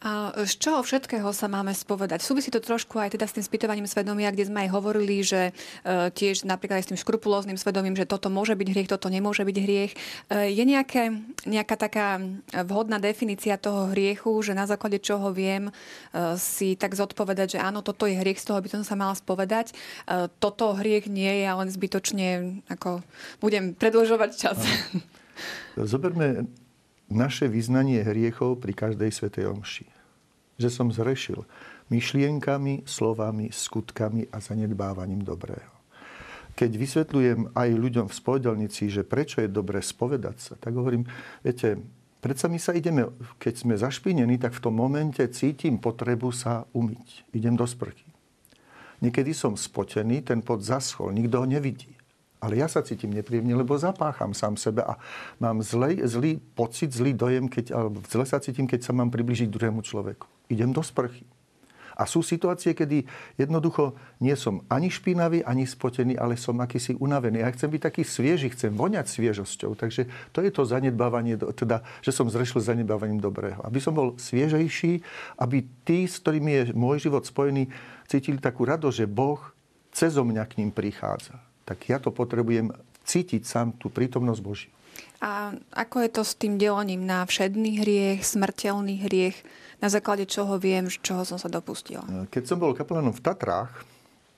A z čoho všetkého sa máme spovedať? Súvisí to trošku aj teda s tým spýtovaním svedomia, kde sme aj hovorili, že e, tiež napríklad aj s tým škrupulóznym svedomím, že toto môže byť hriech, toto nemôže byť hriech. E, je nejaké, nejaká taká vhodná definícia toho hriechu, že na základe čoho viem e, si tak zodpovedať, že áno, toto je hriech, z toho by som sa mala spovedať. E, toto hriech nie je, ale zbytočne ako budem predlžovať čas. Zoberme naše vyznanie hriechov pri každej svetej omši. Že som zrešil myšlienkami, slovami, skutkami a zanedbávaním dobrého. Keď vysvetľujem aj ľuďom v spovedelnici, že prečo je dobré spovedať sa, tak hovorím, viete, predsa my sa ideme, keď sme zašpinení, tak v tom momente cítim potrebu sa umyť. Idem do sprchy. Niekedy som spotený, ten pod zaschol, nikto ho nevidí. Ale ja sa cítim nepríjemne, lebo zapácham sám sebe a mám zlej, zlý pocit, zlý dojem, keď, alebo zle sa cítim, keď sa mám približiť druhému človeku. Idem do sprchy. A sú situácie, kedy jednoducho nie som ani špinavý, ani spotený, ale som akýsi unavený. Ja chcem byť taký svieži, chcem voňať sviežosťou. Takže to je to zanedbávanie, teda, že som zrešil zanedbávaním dobrého. Aby som bol sviežejší, aby tí, s ktorými je môj život spojený, cítili takú radosť, že Boh cezo mňa k ním prichádza tak ja to potrebujem cítiť sám tú prítomnosť Božiu. A ako je to s tým delením na všedný hriech, smrteľný hriech, na základe čoho viem, čoho som sa dopustila? Keď som bol kapelánom v Tatrách,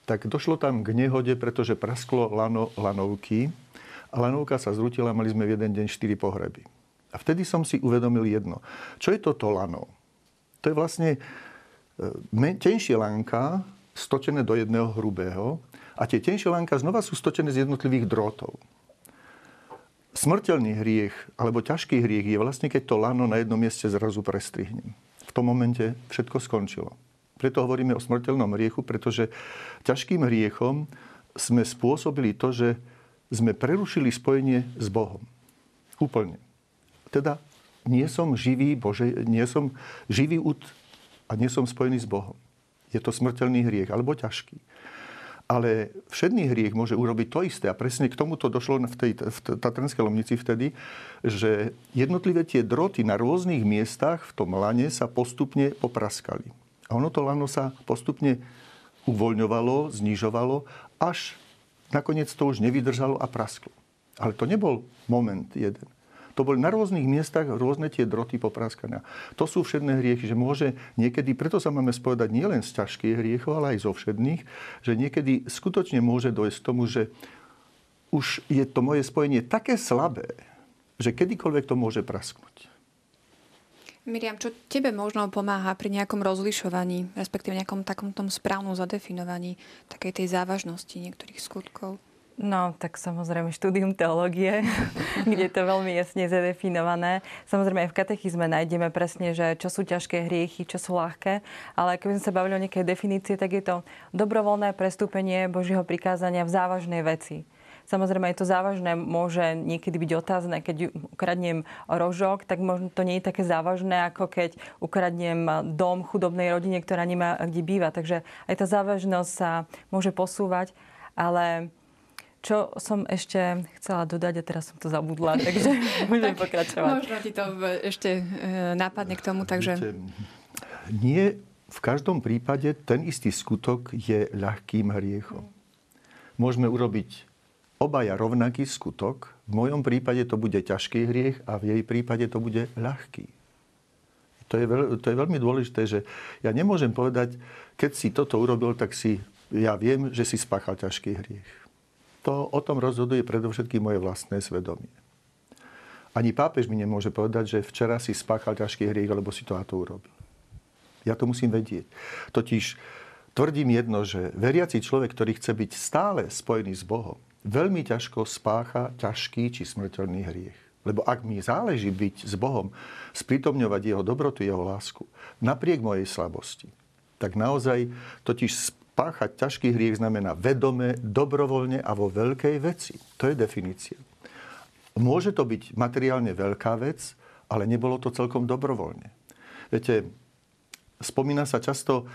tak došlo tam k nehode, pretože prasklo lano lanovky a lanovka sa zrutila, mali sme v jeden deň štyri pohreby. A vtedy som si uvedomil jedno. Čo je toto lano? To je vlastne e, tenšie lanka, stočené do jedného hrubého a tie tenšie lánka znova sú stočené z jednotlivých drôtov. Smrteľný hriech alebo ťažký hriech je vlastne, keď to lano na jednom mieste zrazu prestrihnem. V tom momente všetko skončilo. Preto hovoríme o smrteľnom hriechu, pretože ťažkým hriechom sme spôsobili to, že sme prerušili spojenie s Bohom. Úplne. Teda nie som živý Bože, nie som živý út a nie som spojený s Bohom. Je to smrteľný hriech alebo ťažký. Ale všedný hriech môže urobiť to isté. A presne k tomuto došlo v tej v Tatranskej Lomnici vtedy, že jednotlivé tie droty na rôznych miestach v tom lane sa postupne popraskali. A ono to lano sa postupne uvoľňovalo, znižovalo, až nakoniec to už nevydržalo a prasklo. Ale to nebol moment jeden. To boli na rôznych miestach rôzne tie droty popraskania. To sú všedné hriechy, že môže niekedy, preto sa máme spovedať nielen z ťažkých hriechov, ale aj zo všedných, že niekedy skutočne môže dojsť k tomu, že už je to moje spojenie také slabé, že kedykoľvek to môže prasknúť. Miriam, čo tebe možno pomáha pri nejakom rozlišovaní, respektíve nejakom takom tom správnom zadefinovaní takej tej závažnosti niektorých skutkov? No, tak samozrejme štúdium teológie, kde je to veľmi jasne zadefinované. Samozrejme aj v katechizme nájdeme presne, že čo sú ťažké hriechy, čo sú ľahké. Ale keby sme sa bavili o nejakej definície, tak je to dobrovoľné prestúpenie Božieho prikázania v závažnej veci. Samozrejme, aj to závažné môže niekedy byť otázne. Keď ukradnem rožok, tak možno to nie je také závažné, ako keď ukradnem dom chudobnej rodine, ktorá nemá kde býva. Takže aj tá závažnosť sa môže posúvať, ale čo som ešte chcela dodať a teraz som to zabudla, takže môžem tak, pokračovať. Možno ti to ešte e, nápadne k tomu, takže... Nie v každom prípade ten istý skutok je ľahkým hriechom. Môžeme urobiť obaja rovnaký skutok. V mojom prípade to bude ťažký hriech a v jej prípade to bude ľahký. To je, veľ, to je veľmi dôležité, že ja nemôžem povedať, keď si toto urobil, tak si ja viem, že si spáchal ťažký hriech to o tom rozhoduje predovšetkým moje vlastné svedomie. Ani pápež mi nemôže povedať, že včera si spáchal ťažký hriech, alebo si to a to urobil. Ja to musím vedieť. Totiž tvrdím jedno, že veriaci človek, ktorý chce byť stále spojený s Bohom, veľmi ťažko spácha ťažký či smrteľný hriech. Lebo ak mi záleží byť s Bohom, sprítomňovať jeho dobrotu, jeho lásku, napriek mojej slabosti, tak naozaj totiž Páchať ťažký hriech znamená vedome, dobrovoľne a vo veľkej veci. To je definícia. Môže to byť materiálne veľká vec, ale nebolo to celkom dobrovoľne. Viete, spomína sa často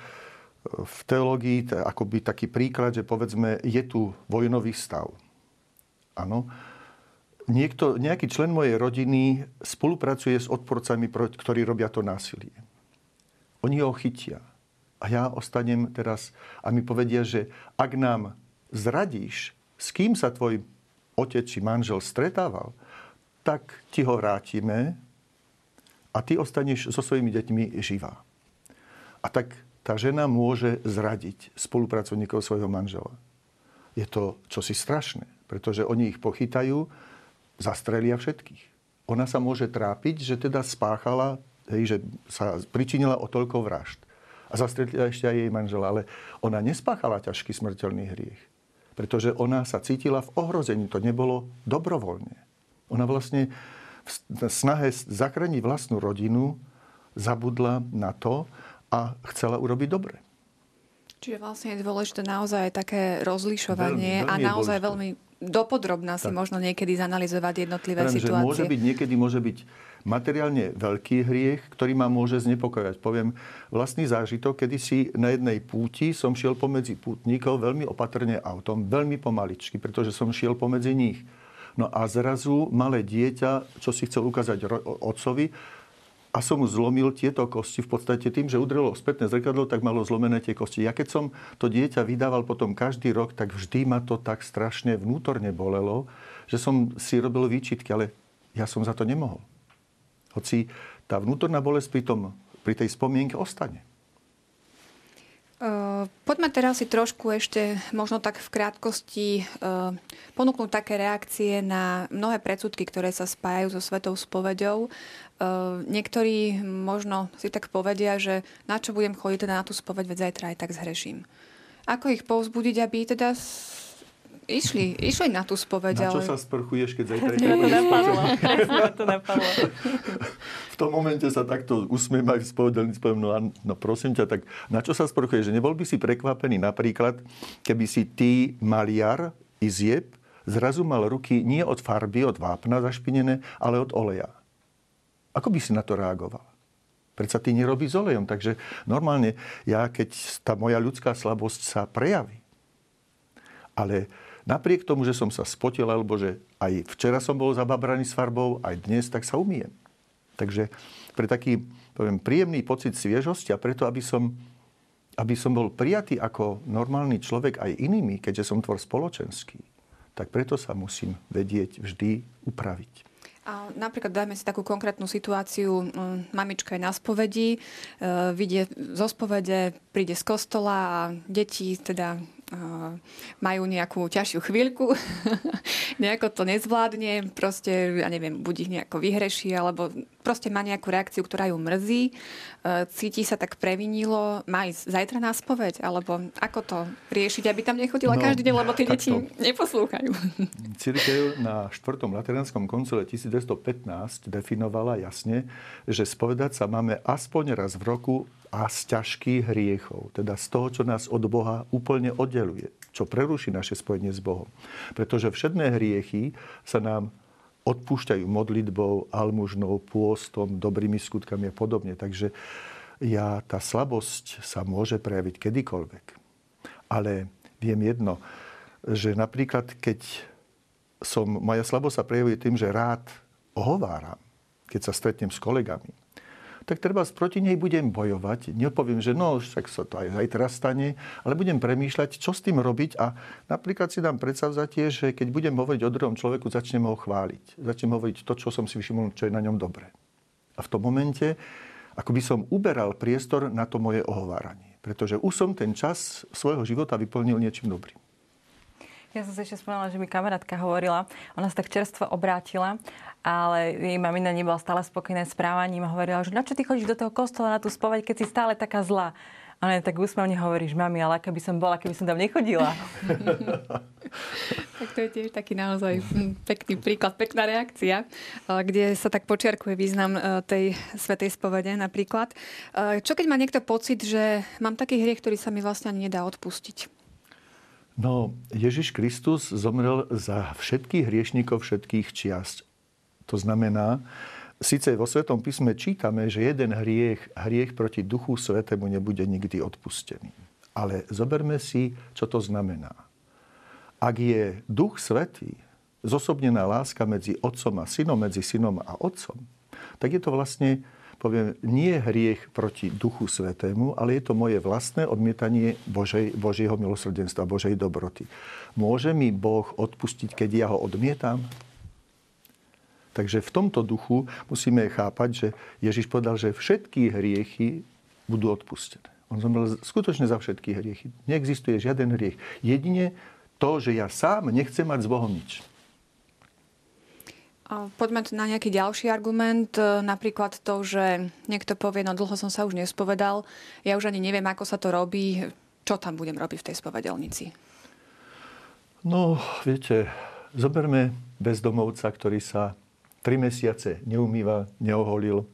v teológii akoby taký príklad, že povedzme, je tu vojnový stav. Áno. Niekto, nejaký člen mojej rodiny spolupracuje s odporcami, ktorí robia to násilie. Oni ho chytia. A ja ostanem teraz a mi povedia, že ak nám zradíš, s kým sa tvoj otec či manžel stretával, tak ti ho vrátime a ty ostaneš so svojimi deťmi živá. A tak tá žena môže zradiť spolupracovníkov svojho manžela. Je to čosi strašné, pretože oni ich pochytajú, zastrelia všetkých. Ona sa môže trápiť, že teda spáchala, hej, že sa pričinila o toľko vražd. A zastrelila ešte aj jej manžela. Ale ona nespáchala ťažký smrteľný hriech. Pretože ona sa cítila v ohrození. To nebolo dobrovoľne. Ona vlastne v snahe zachrániť vlastnú rodinu zabudla na to, a chcela urobiť dobre. Čiže vlastne je dôležité naozaj také rozlišovanie veľmi, veľmi a naozaj veľmi dopodrobná si tak. možno niekedy zanalizovať jednotlivé Viem, situácie. Môže byť, niekedy môže byť materiálne veľký hriech, ktorý ma môže znepokojať. Poviem vlastný zážitok, kedy si na jednej púti som šiel pomedzi pútnikov veľmi opatrne autom, veľmi pomaličky, pretože som šiel pomedzi nich. No a zrazu malé dieťa, čo si chcel ukázať otcovi, a som mu zlomil tieto kosti v podstate tým, že udrelo spätné zrkadlo, tak malo zlomené tie kosti. Ja keď som to dieťa vydával potom každý rok, tak vždy ma to tak strašne vnútorne bolelo, že som si robil výčitky, ale ja som za to nemohol. Hoci tá vnútorná bolesť pri, tom, pri tej spomienke ostane. Poďme teraz si trošku ešte možno tak v krátkosti ponúknuť také reakcie na mnohé predsudky, ktoré sa spájajú so svetou spovedou. Uh, niektorí možno si tak povedia, že na čo budem chodiť teda na tú spoveď, veď zajtra aj tak zhreším. Ako ich povzbudiť, aby teda išli, išli na tú spoveď. Na čo ale... sa sprchuješ, keď zajtra to napadlo. to napadlo. v tom momente sa takto usmiem aj spovedelníc, poviem, no, no prosím ťa, tak na čo sa sprchuješ? Že nebol by si prekvapený napríklad, keby si ty maliar, izieb, zrazu mal ruky nie od farby, od vápna zašpinené, ale od oleja. Ako by si na to reagoval? Predsa ty nerobí s olejom. Takže normálne ja, keď tá moja ľudská slabosť sa prejaví, ale Napriek tomu, že som sa spotil, alebo že aj včera som bol zababraný s farbou, aj dnes, tak sa umiem. Takže pre taký poviem, príjemný pocit sviežosti a preto, aby som, aby som bol prijatý ako normálny človek aj inými, keďže som tvor spoločenský, tak preto sa musím vedieť vždy upraviť. A napríklad dajme si takú konkrétnu situáciu. Mm, mamička je na spovedi, e, vidie zo spovede, príde z kostola a deti teda majú nejakú ťažšiu chvíľku, nejako to nezvládne, proste, ja neviem, buď ich nejako vyhreší, alebo proste má nejakú reakciu, ktorá ju mrzí, e, cíti sa tak previnilo, má ísť zajtra na spoveď, alebo ako to riešiť, aby tam nechodila no, každý deň, lebo tie deti neposlúchajú. Církev na 4. Lateránskom koncile 1215 definovala jasne, že spovedať sa máme aspoň raz v roku a z ťažkých hriechov, teda z toho, čo nás od Boha úplne oddeluje, čo preruší naše spojenie s Bohom. Pretože všetné hriechy sa nám odpúšťajú modlitbou, almužnou, pôstom, dobrými skutkami a podobne. Takže ja, tá slabosť sa môže prejaviť kedykoľvek. Ale viem jedno, že napríklad keď som, moja slabosť sa prejavuje tým, že rád ohováram, keď sa stretnem s kolegami, tak treba proti nej budem bojovať. Nepoviem, že no, však sa to aj zajtra stane, ale budem premýšľať, čo s tým robiť a napríklad si dám predsavzatie, že keď budem hovoriť o druhom človeku, začnem ho chváliť. Začnem hovoriť to, čo som si všimol, čo je na ňom dobré. A v tom momente, ako by som uberal priestor na to moje ohováranie. Pretože už som ten čas svojho života vyplnil niečím dobrým. Ja som si ešte spomínala, že mi kamarátka hovorila, ona sa tak čerstvo obrátila, ale jej mamina nebola stále spokojná s správaním a hovorila, že na čo ty chodíš do toho kostola na tú spoveď, keď si stále taká zlá. A ona tak úsmevne hovoríš, mami, ale aká by som bola, keby som tam nechodila. tak to je tiež taký naozaj pekný príklad, pekná reakcia, kde sa tak počiarkuje význam e, tej svetej spovede napríklad. E, čo keď má niekto pocit, že mám taký hriech, ktorý sa mi vlastne ani nedá odpustiť? No, Ježiš Kristus zomrel za všetkých hriešnikov všetkých čiast. To znamená, síce vo Svetom písme čítame, že jeden hriech, hriech proti Duchu Svetému nebude nikdy odpustený. Ale zoberme si, čo to znamená. Ak je Duch Svetý, zosobnená láska medzi otcom a synom, medzi synom a otcom, tak je to vlastne, poviem, nie hriech proti Duchu Svetému, ale je to moje vlastné odmietanie Božej, Božieho milosrdenstva, Božej dobroty. Môže mi Boh odpustiť, keď ja ho odmietam? Takže v tomto duchu musíme chápať, že Ježiš povedal, že všetky hriechy budú odpustené. On zomrel skutočne za všetky hriechy. Neexistuje žiaden hriech. Jedine to, že ja sám nechcem mať s Bohom nič. Poďme na nejaký ďalší argument, e, napríklad to, že niekto povie, no dlho som sa už nespovedal, ja už ani neviem, ako sa to robí, čo tam budem robiť v tej spovedelnici? No, viete, zoberme bezdomovca, ktorý sa tri mesiace neumýva, neoholil.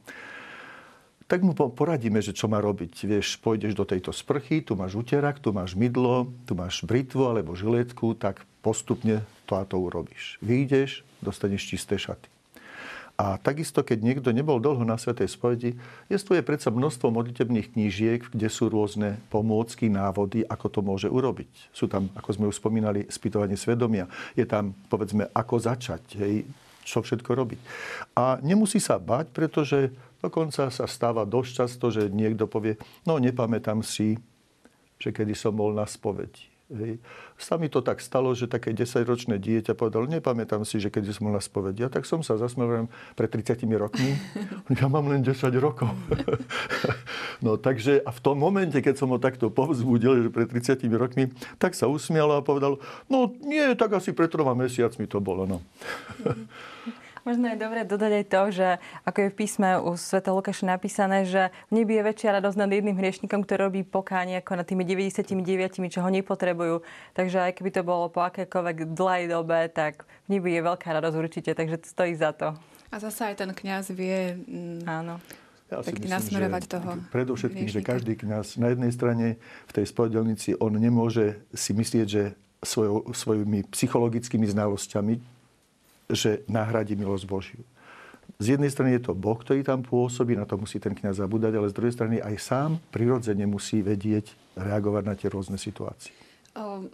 Tak mu poradíme, že čo má robiť. Vieš, pôjdeš do tejto sprchy, tu máš uterak, tu máš mydlo, tu máš britvu alebo žiletku, tak postupne to a to urobíš. Vyjdeš, dostaneš čisté šaty. A takisto, keď niekto nebol dlho na Svetej spovedi, je predsa množstvo modlitebných knížiek, kde sú rôzne pomôcky, návody, ako to môže urobiť. Sú tam, ako sme už spomínali, spýtovanie svedomia. Je tam, povedzme, ako začať, hej, čo všetko robiť. A nemusí sa bať, pretože dokonca sa stáva dosť často, že niekto povie, no nepamätám si, že kedy som bol na spovedi Hej. Sa mi to tak stalo, že také 10-ročné dieťa povedal, nepamätám si, že keď som na spovedia, tak som sa zasmiel pred 30 rokmi. Ja mám len 10 rokov. no takže a v tom momente, keď som ho takto povzbudil, že pred 30 rokmi, tak sa usmial a povedal, no nie, tak asi pred troma mesiacmi to bolo. No. Možno je dobre dodať aj to, že ako je v písme u Sv. Lukáša napísané, že v nebi je väčšia radosť nad jedným hriešnikom, ktorý robí pokánie ako nad tými 99, čo ho nepotrebujú. Takže aj keby to bolo po akékoľvek dlhej dobe, tak v nebi je veľká radosť určite, takže stojí za to. A zase aj ten kňaz vie mm, Áno. Ja si myslím, nasmerovať že toho Predovšetkým, že každý kňaz na jednej strane v tej spovedelnici, on nemôže si myslieť, že svojou, svojimi psychologickými znalosťami, že nahradí milosť Božiu. Z jednej strany je to Boh, ktorý tam pôsobí, na to musí ten kniaz zabúdať, ale z druhej strany aj sám prirodzene musí vedieť reagovať na tie rôzne situácie.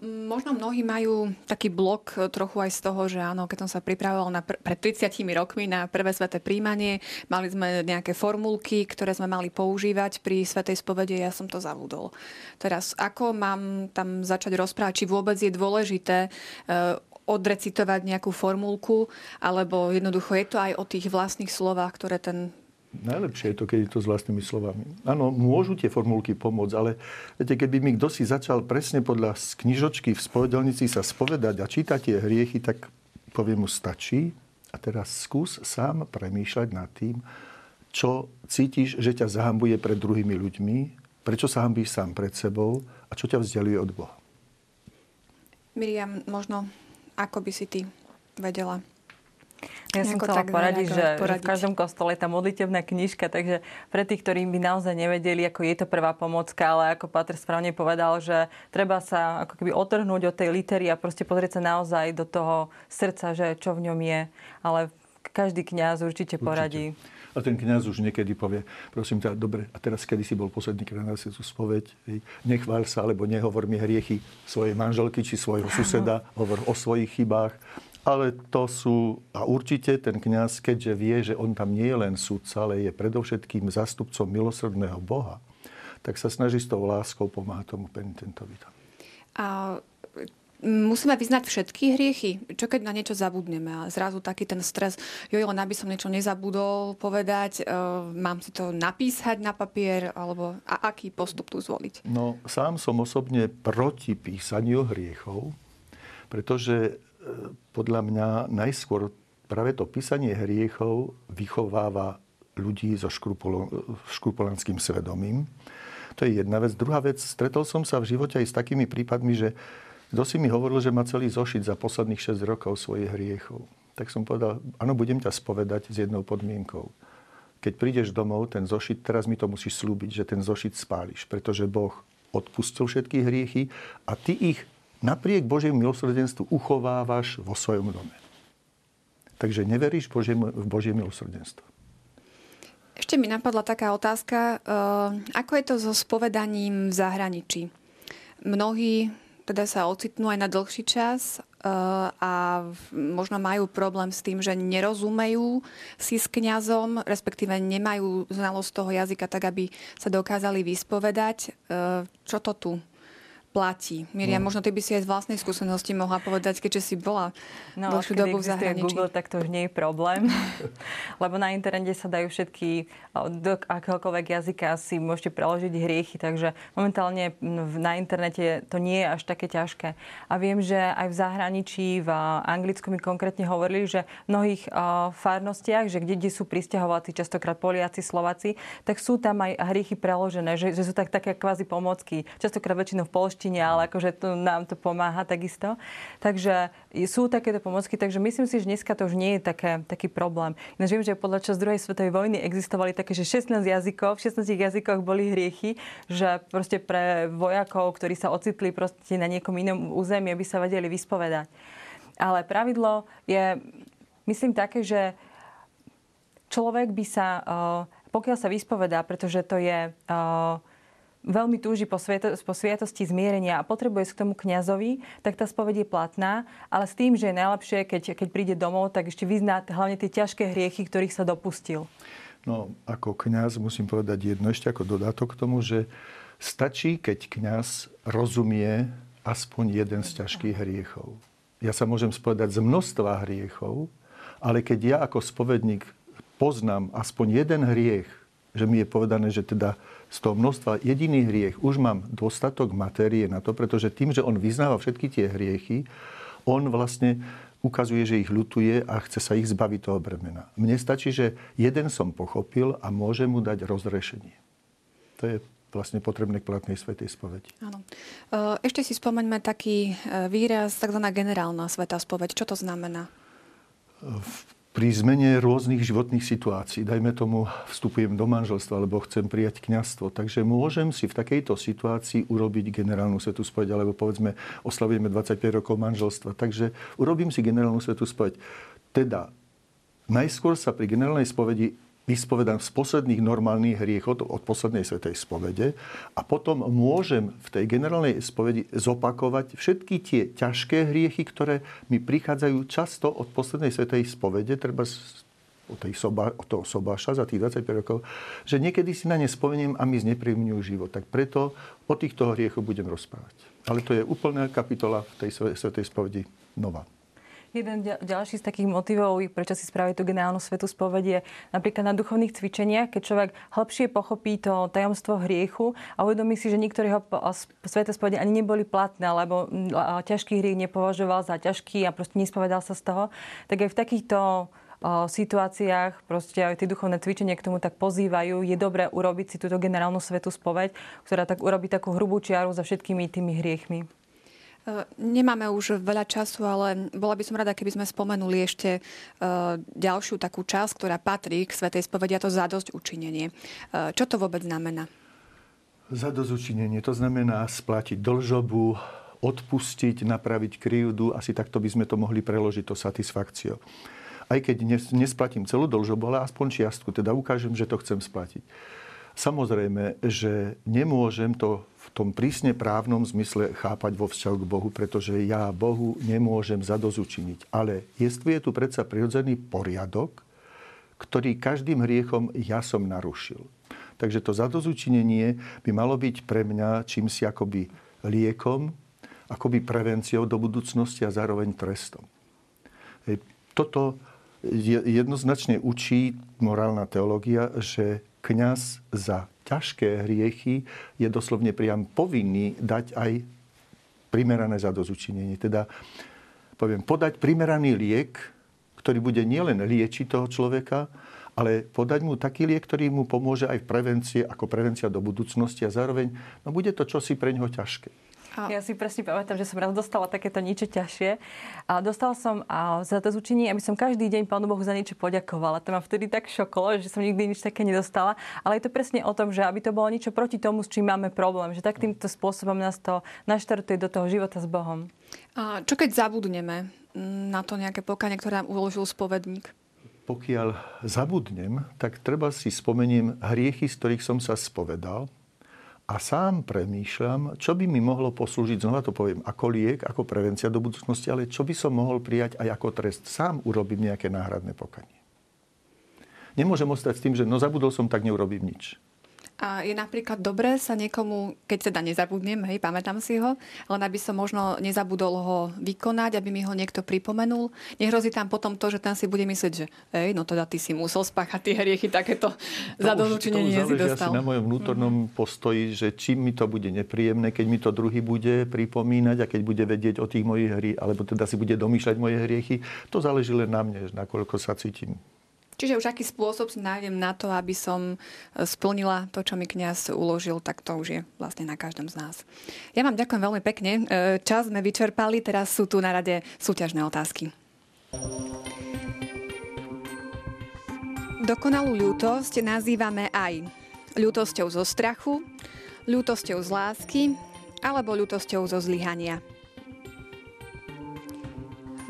Možno mnohí majú taký blok e, trochu aj z toho, že áno, keď som sa pripravoval na pr- pred 30 rokmi na prvé sveté príjmanie, mali sme nejaké formulky, ktoré sme mali používať pri svetej spovede, ja som to zavudol. Teraz, ako mám tam začať rozprávať, či vôbec je dôležité uh, odrecitovať nejakú formulku, alebo jednoducho je to aj o tých vlastných slovách, ktoré ten Najlepšie je to, keď je to s vlastnými slovami. Áno, môžu tie formulky pomôcť, ale viete, keby mi kto si začal presne podľa knižočky v spovedelnici sa spovedať a čítať tie hriechy, tak poviem mu stačí. A teraz skús sám premýšľať nad tým, čo cítiš, že ťa zahambuje pred druhými ľuďmi, prečo sa hambíš sám pred sebou a čo ťa vzdialuje od Boha. Miriam, možno ako by si ty vedela? Ja som chcela poradiť, že, poradiť. v každom kostole je tá modlitevná knižka, takže pre tých, ktorí by naozaj nevedeli, ako je to prvá pomocka, ale ako Pater správne povedal, že treba sa ako keby otrhnúť od tej litery a proste pozrieť sa naozaj do toho srdca, že čo v ňom je. Ale každý kňaz určite poradí. Určite. A ten kňaz už niekedy povie, prosím ťa, dobre, a teraz kedy si bol posledný krát na tú spoveď, nechvál sa, alebo nehovor mi hriechy svojej manželky či svojho suseda, hovor o svojich chybách. Ale to sú, a určite ten kňaz, keďže vie, že on tam nie je len sudca, ale je predovšetkým zastupcom milosrdného Boha, tak sa snaží s tou láskou pomáhať tomu penitentovi. A musíme vyznať všetky hriechy. Čo keď na niečo zabudneme a zrazu taký ten stres, jo, len aby som niečo nezabudol povedať, uh, mám si to napísať na papier, alebo a aký postup tu zvoliť? No, sám som osobne proti písaniu hriechov, pretože uh, podľa mňa najskôr práve to písanie hriechov vychováva ľudí so škrupulánským svedomím. To je jedna vec. Druhá vec, stretol som sa v živote aj s takými prípadmi, že kto si mi hovoril, že má celý zošiť za posledných 6 rokov svojich hriechov. Tak som povedal, áno, budem ťa spovedať s jednou podmienkou. Keď prídeš domov, ten zošit, teraz mi to musíš slúbiť, že ten zošit spáliš, pretože Boh odpustil všetky hriechy a ty ich napriek Božiemu milosrdenstvu uchovávaš vo svojom dome. Takže neveríš v Božie milosrdenstvo. Ešte mi napadla taká otázka. Ako je to so spovedaním v zahraničí? mnohí teda sa ocitnú aj na dlhší čas eh, a možno majú problém s tým, že nerozumejú si s kňazom, respektíve nemajú znalosť toho jazyka tak, aby sa dokázali vyspovedať. Eh, čo to tu platí. Miriam, no. možno ty by si aj z vlastnej skúsenosti mohla povedať, keďže si bola no, dlhšiu dobu v zahraničí. Google, tak to už nie je problém. Lebo na internete sa dajú všetky, do akéhokoľvek jazyka si môžete preložiť hriechy, takže momentálne na internete to nie je až také ťažké. A viem, že aj v zahraničí, v Anglicku mi konkrétne hovorili, že v mnohých farnostiach, že kde, kde sú pristahovalci, častokrát Poliaci, Slováci, tak sú tam aj hriechy preložené, že, že sú tak, také kvázi pomocky. Častokrát väčšinou v polštine angličtine, ale akože to, nám to pomáha takisto. Takže sú takéto pomocky, takže myslím si, že dneska to už nie je také, taký problém. Ináč viem, že podľa čas druhej svetovej vojny existovali také, že 16 jazykov, v 16 jazykoch boli hriechy, že proste pre vojakov, ktorí sa ocitli proste na niekom inom území, aby sa vedeli vyspovedať. Ale pravidlo je, myslím také, že človek by sa, eh, pokiaľ sa vyspovedá, pretože to je uh, veľmi túži po, svieto, po sviatosti zmierenia a potrebuje k tomu kňazovi, tak tá spoveď je platná, ale s tým, že je najlepšie, keď, keď príde domov, tak ešte vyzná hlavne tie ťažké hriechy, ktorých sa dopustil. No, ako kňaz musím povedať jedno ešte ako dodatok k tomu, že stačí, keď kňaz rozumie aspoň jeden z ťažkých hriechov. Ja sa môžem spovedať z množstva hriechov, ale keď ja ako spovedník poznám aspoň jeden hriech, že mi je povedané, že teda z toho množstva jediný hriech už mám dostatok matérie na to, pretože tým, že on vyznáva všetky tie hriechy, on vlastne ukazuje, že ich ľutuje a chce sa ich zbaviť toho bremena. Mne stačí, že jeden som pochopil a môže mu dať rozrešenie. To je vlastne potrebné k platnej svetej spovedi. Áno. E, ešte si spomeňme taký e, výraz, tzv. generálna svetá spoveď. Čo to znamená? V pri zmene rôznych životných situácií, dajme tomu, vstupujem do manželstva, alebo chcem prijať kňazstvo, takže môžem si v takejto situácii urobiť generálnu svetú spoveď, alebo povedzme, oslavujeme 25 rokov manželstva, takže urobím si generálnu svetú spoveď. Teda, najskôr sa pri generálnej spovedi vyspovedám z posledných normálnych hriechov od poslednej svetej spovede a potom môžem v tej generálnej spovedi zopakovať všetky tie ťažké hriechy, ktoré mi prichádzajú často od poslednej svetej spovede, treba od, tej soba, od toho sobáša za tých 25 rokov, že niekedy si na ne spomeniem a mi znepríjemňujú život. Tak preto o týchto hriechoch budem rozprávať. Ale to je úplná kapitola v tej svetej spovedi nová. Jeden ďalší z takých motivov, prečo si spraviť tú generálnu svetu spovedie, napríklad na duchovných cvičeniach, keď človek hlbšie pochopí to tajomstvo hriechu a uvedomí si, že niektoré jeho sveté spovede ani neboli platné, lebo ťažký hriech nepovažoval za ťažký a proste nespovedal sa z toho, tak aj v takýchto situáciách, proste aj tie duchovné cvičenia k tomu tak pozývajú, je dobré urobiť si túto generálnu svetú spoveď, ktorá tak urobí takú hrubú čiaru za všetkými tými hriechmi. E, nemáme už veľa času, ale bola by som rada, keby sme spomenuli ešte e, ďalšiu takú časť, ktorá patrí k Svetej spovedi, a to zadosť učinenie. E, čo to vôbec znamená? Zadosť učinenie, to znamená splatiť dlžobu, odpustiť, napraviť krivdu, asi takto by sme to mohli preložiť, to satisfakciou. Aj keď nesplatím celú dlžobu, ale aspoň čiastku, teda ukážem, že to chcem splatiť. Samozrejme, že nemôžem to v tom prísne právnom zmysle chápať vo vzťahu k Bohu, pretože ja Bohu nemôžem zadozučiniť. Ale jestvuje tu predsa prirodzený poriadok, ktorý každým hriechom ja som narušil. Takže to zadozučinenie by malo byť pre mňa čím si akoby liekom, akoby prevenciou do budúcnosti a zároveň trestom. Toto jednoznačne učí morálna teológia, že kňaz za ťažké hriechy je doslovne priam povinný dať aj primerané zadozučinenie. Teda poviem, podať primeraný liek, ktorý bude nielen liečiť toho človeka, ale podať mu taký liek, ktorý mu pomôže aj v prevencie, ako prevencia do budúcnosti a zároveň no bude to čosi pre ňoho ťažké. A... Ja si presne pamätám, že som raz dostala takéto niečo ťažšie. A dostala som a za to zúčenie, aby som každý deň Pánu Bohu za niečo poďakovala. To ma vtedy tak šokolo, že som nikdy nič také nedostala. Ale je to presne o tom, že aby to bolo niečo proti tomu, s čím máme problém. Že tak týmto spôsobom nás to naštartuje do toho života s Bohom. A čo keď zabudneme na to nejaké pokanie, ktoré nám uložil spovedník? Pokiaľ zabudnem, tak treba si spomeniem hriechy, z ktorých som sa spovedal a sám premýšľam, čo by mi mohlo poslúžiť, znova to poviem, ako liek, ako prevencia do budúcnosti, ale čo by som mohol prijať aj ako trest. Sám urobím nejaké náhradné pokanie. Nemôžem ostať s tým, že no zabudol som, tak neurobím nič. A je napríklad dobré sa niekomu, keď teda nezabudnem, hej, pamätám si ho, len aby som možno nezabudol ho vykonať, aby mi ho niekto pripomenul. Nehrozí tam potom to, že tam si bude myslieť, že hej, no teda ty si musel spáchať tie hriechy, takéto zadozučenie si dostal. asi na mojom vnútornom mm-hmm. postoji, že čím mi to bude nepríjemné, keď mi to druhý bude pripomínať a keď bude vedieť o tých mojich hry, alebo teda si bude domýšľať moje hriechy, to záleží len na mne, nakoľko sa cítim Čiže už aký spôsob si nájdem na to, aby som e, splnila to, čo mi kňaz uložil, tak to už je vlastne na každom z nás. Ja vám ďakujem veľmi pekne. E, čas sme vyčerpali, teraz sú tu na rade súťažné otázky. Dokonalú ľútosť nazývame aj ľútosťou zo strachu, ľútosťou z lásky alebo ľútosťou zo zlyhania.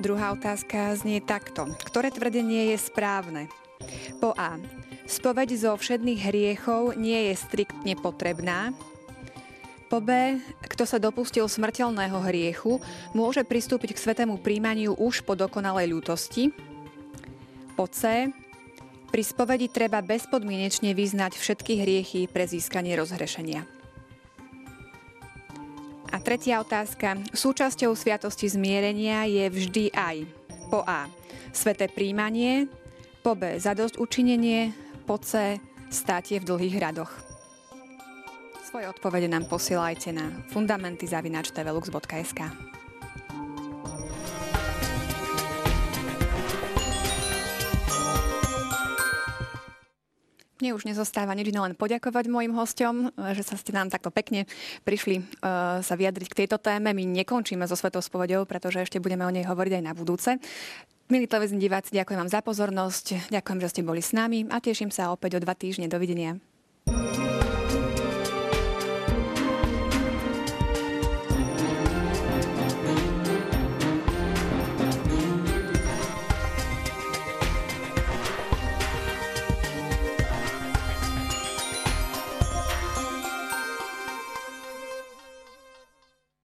Druhá otázka znie takto. Ktoré tvrdenie je správne? Po A. Spoveď zo všetných hriechov nie je striktne potrebná. Po B. Kto sa dopustil smrteľného hriechu, môže pristúpiť k svetému príjmaniu už po dokonalej ľútosti. Po C. Pri spovedi treba bezpodmienečne vyznať všetky hriechy pre získanie rozhrešenia. A tretia otázka. Súčasťou sviatosti zmierenia je vždy aj po A. Sveté príjmanie, po B. Zadosť učinenie, po C. Státie v dlhých radoch. Svoje odpovede nám posielajte na fundamenty.tvlux.sk. Mne už nezostáva nič len poďakovať mojim hostom, že sa ste nám takto pekne prišli uh, sa vyjadriť k tejto téme. My nekončíme so Svetou spovedou, pretože ešte budeme o nej hovoriť aj na budúce. Milí televízni diváci, ďakujem vám za pozornosť, ďakujem, že ste boli s nami a teším sa opäť o dva týždne. Dovidenia.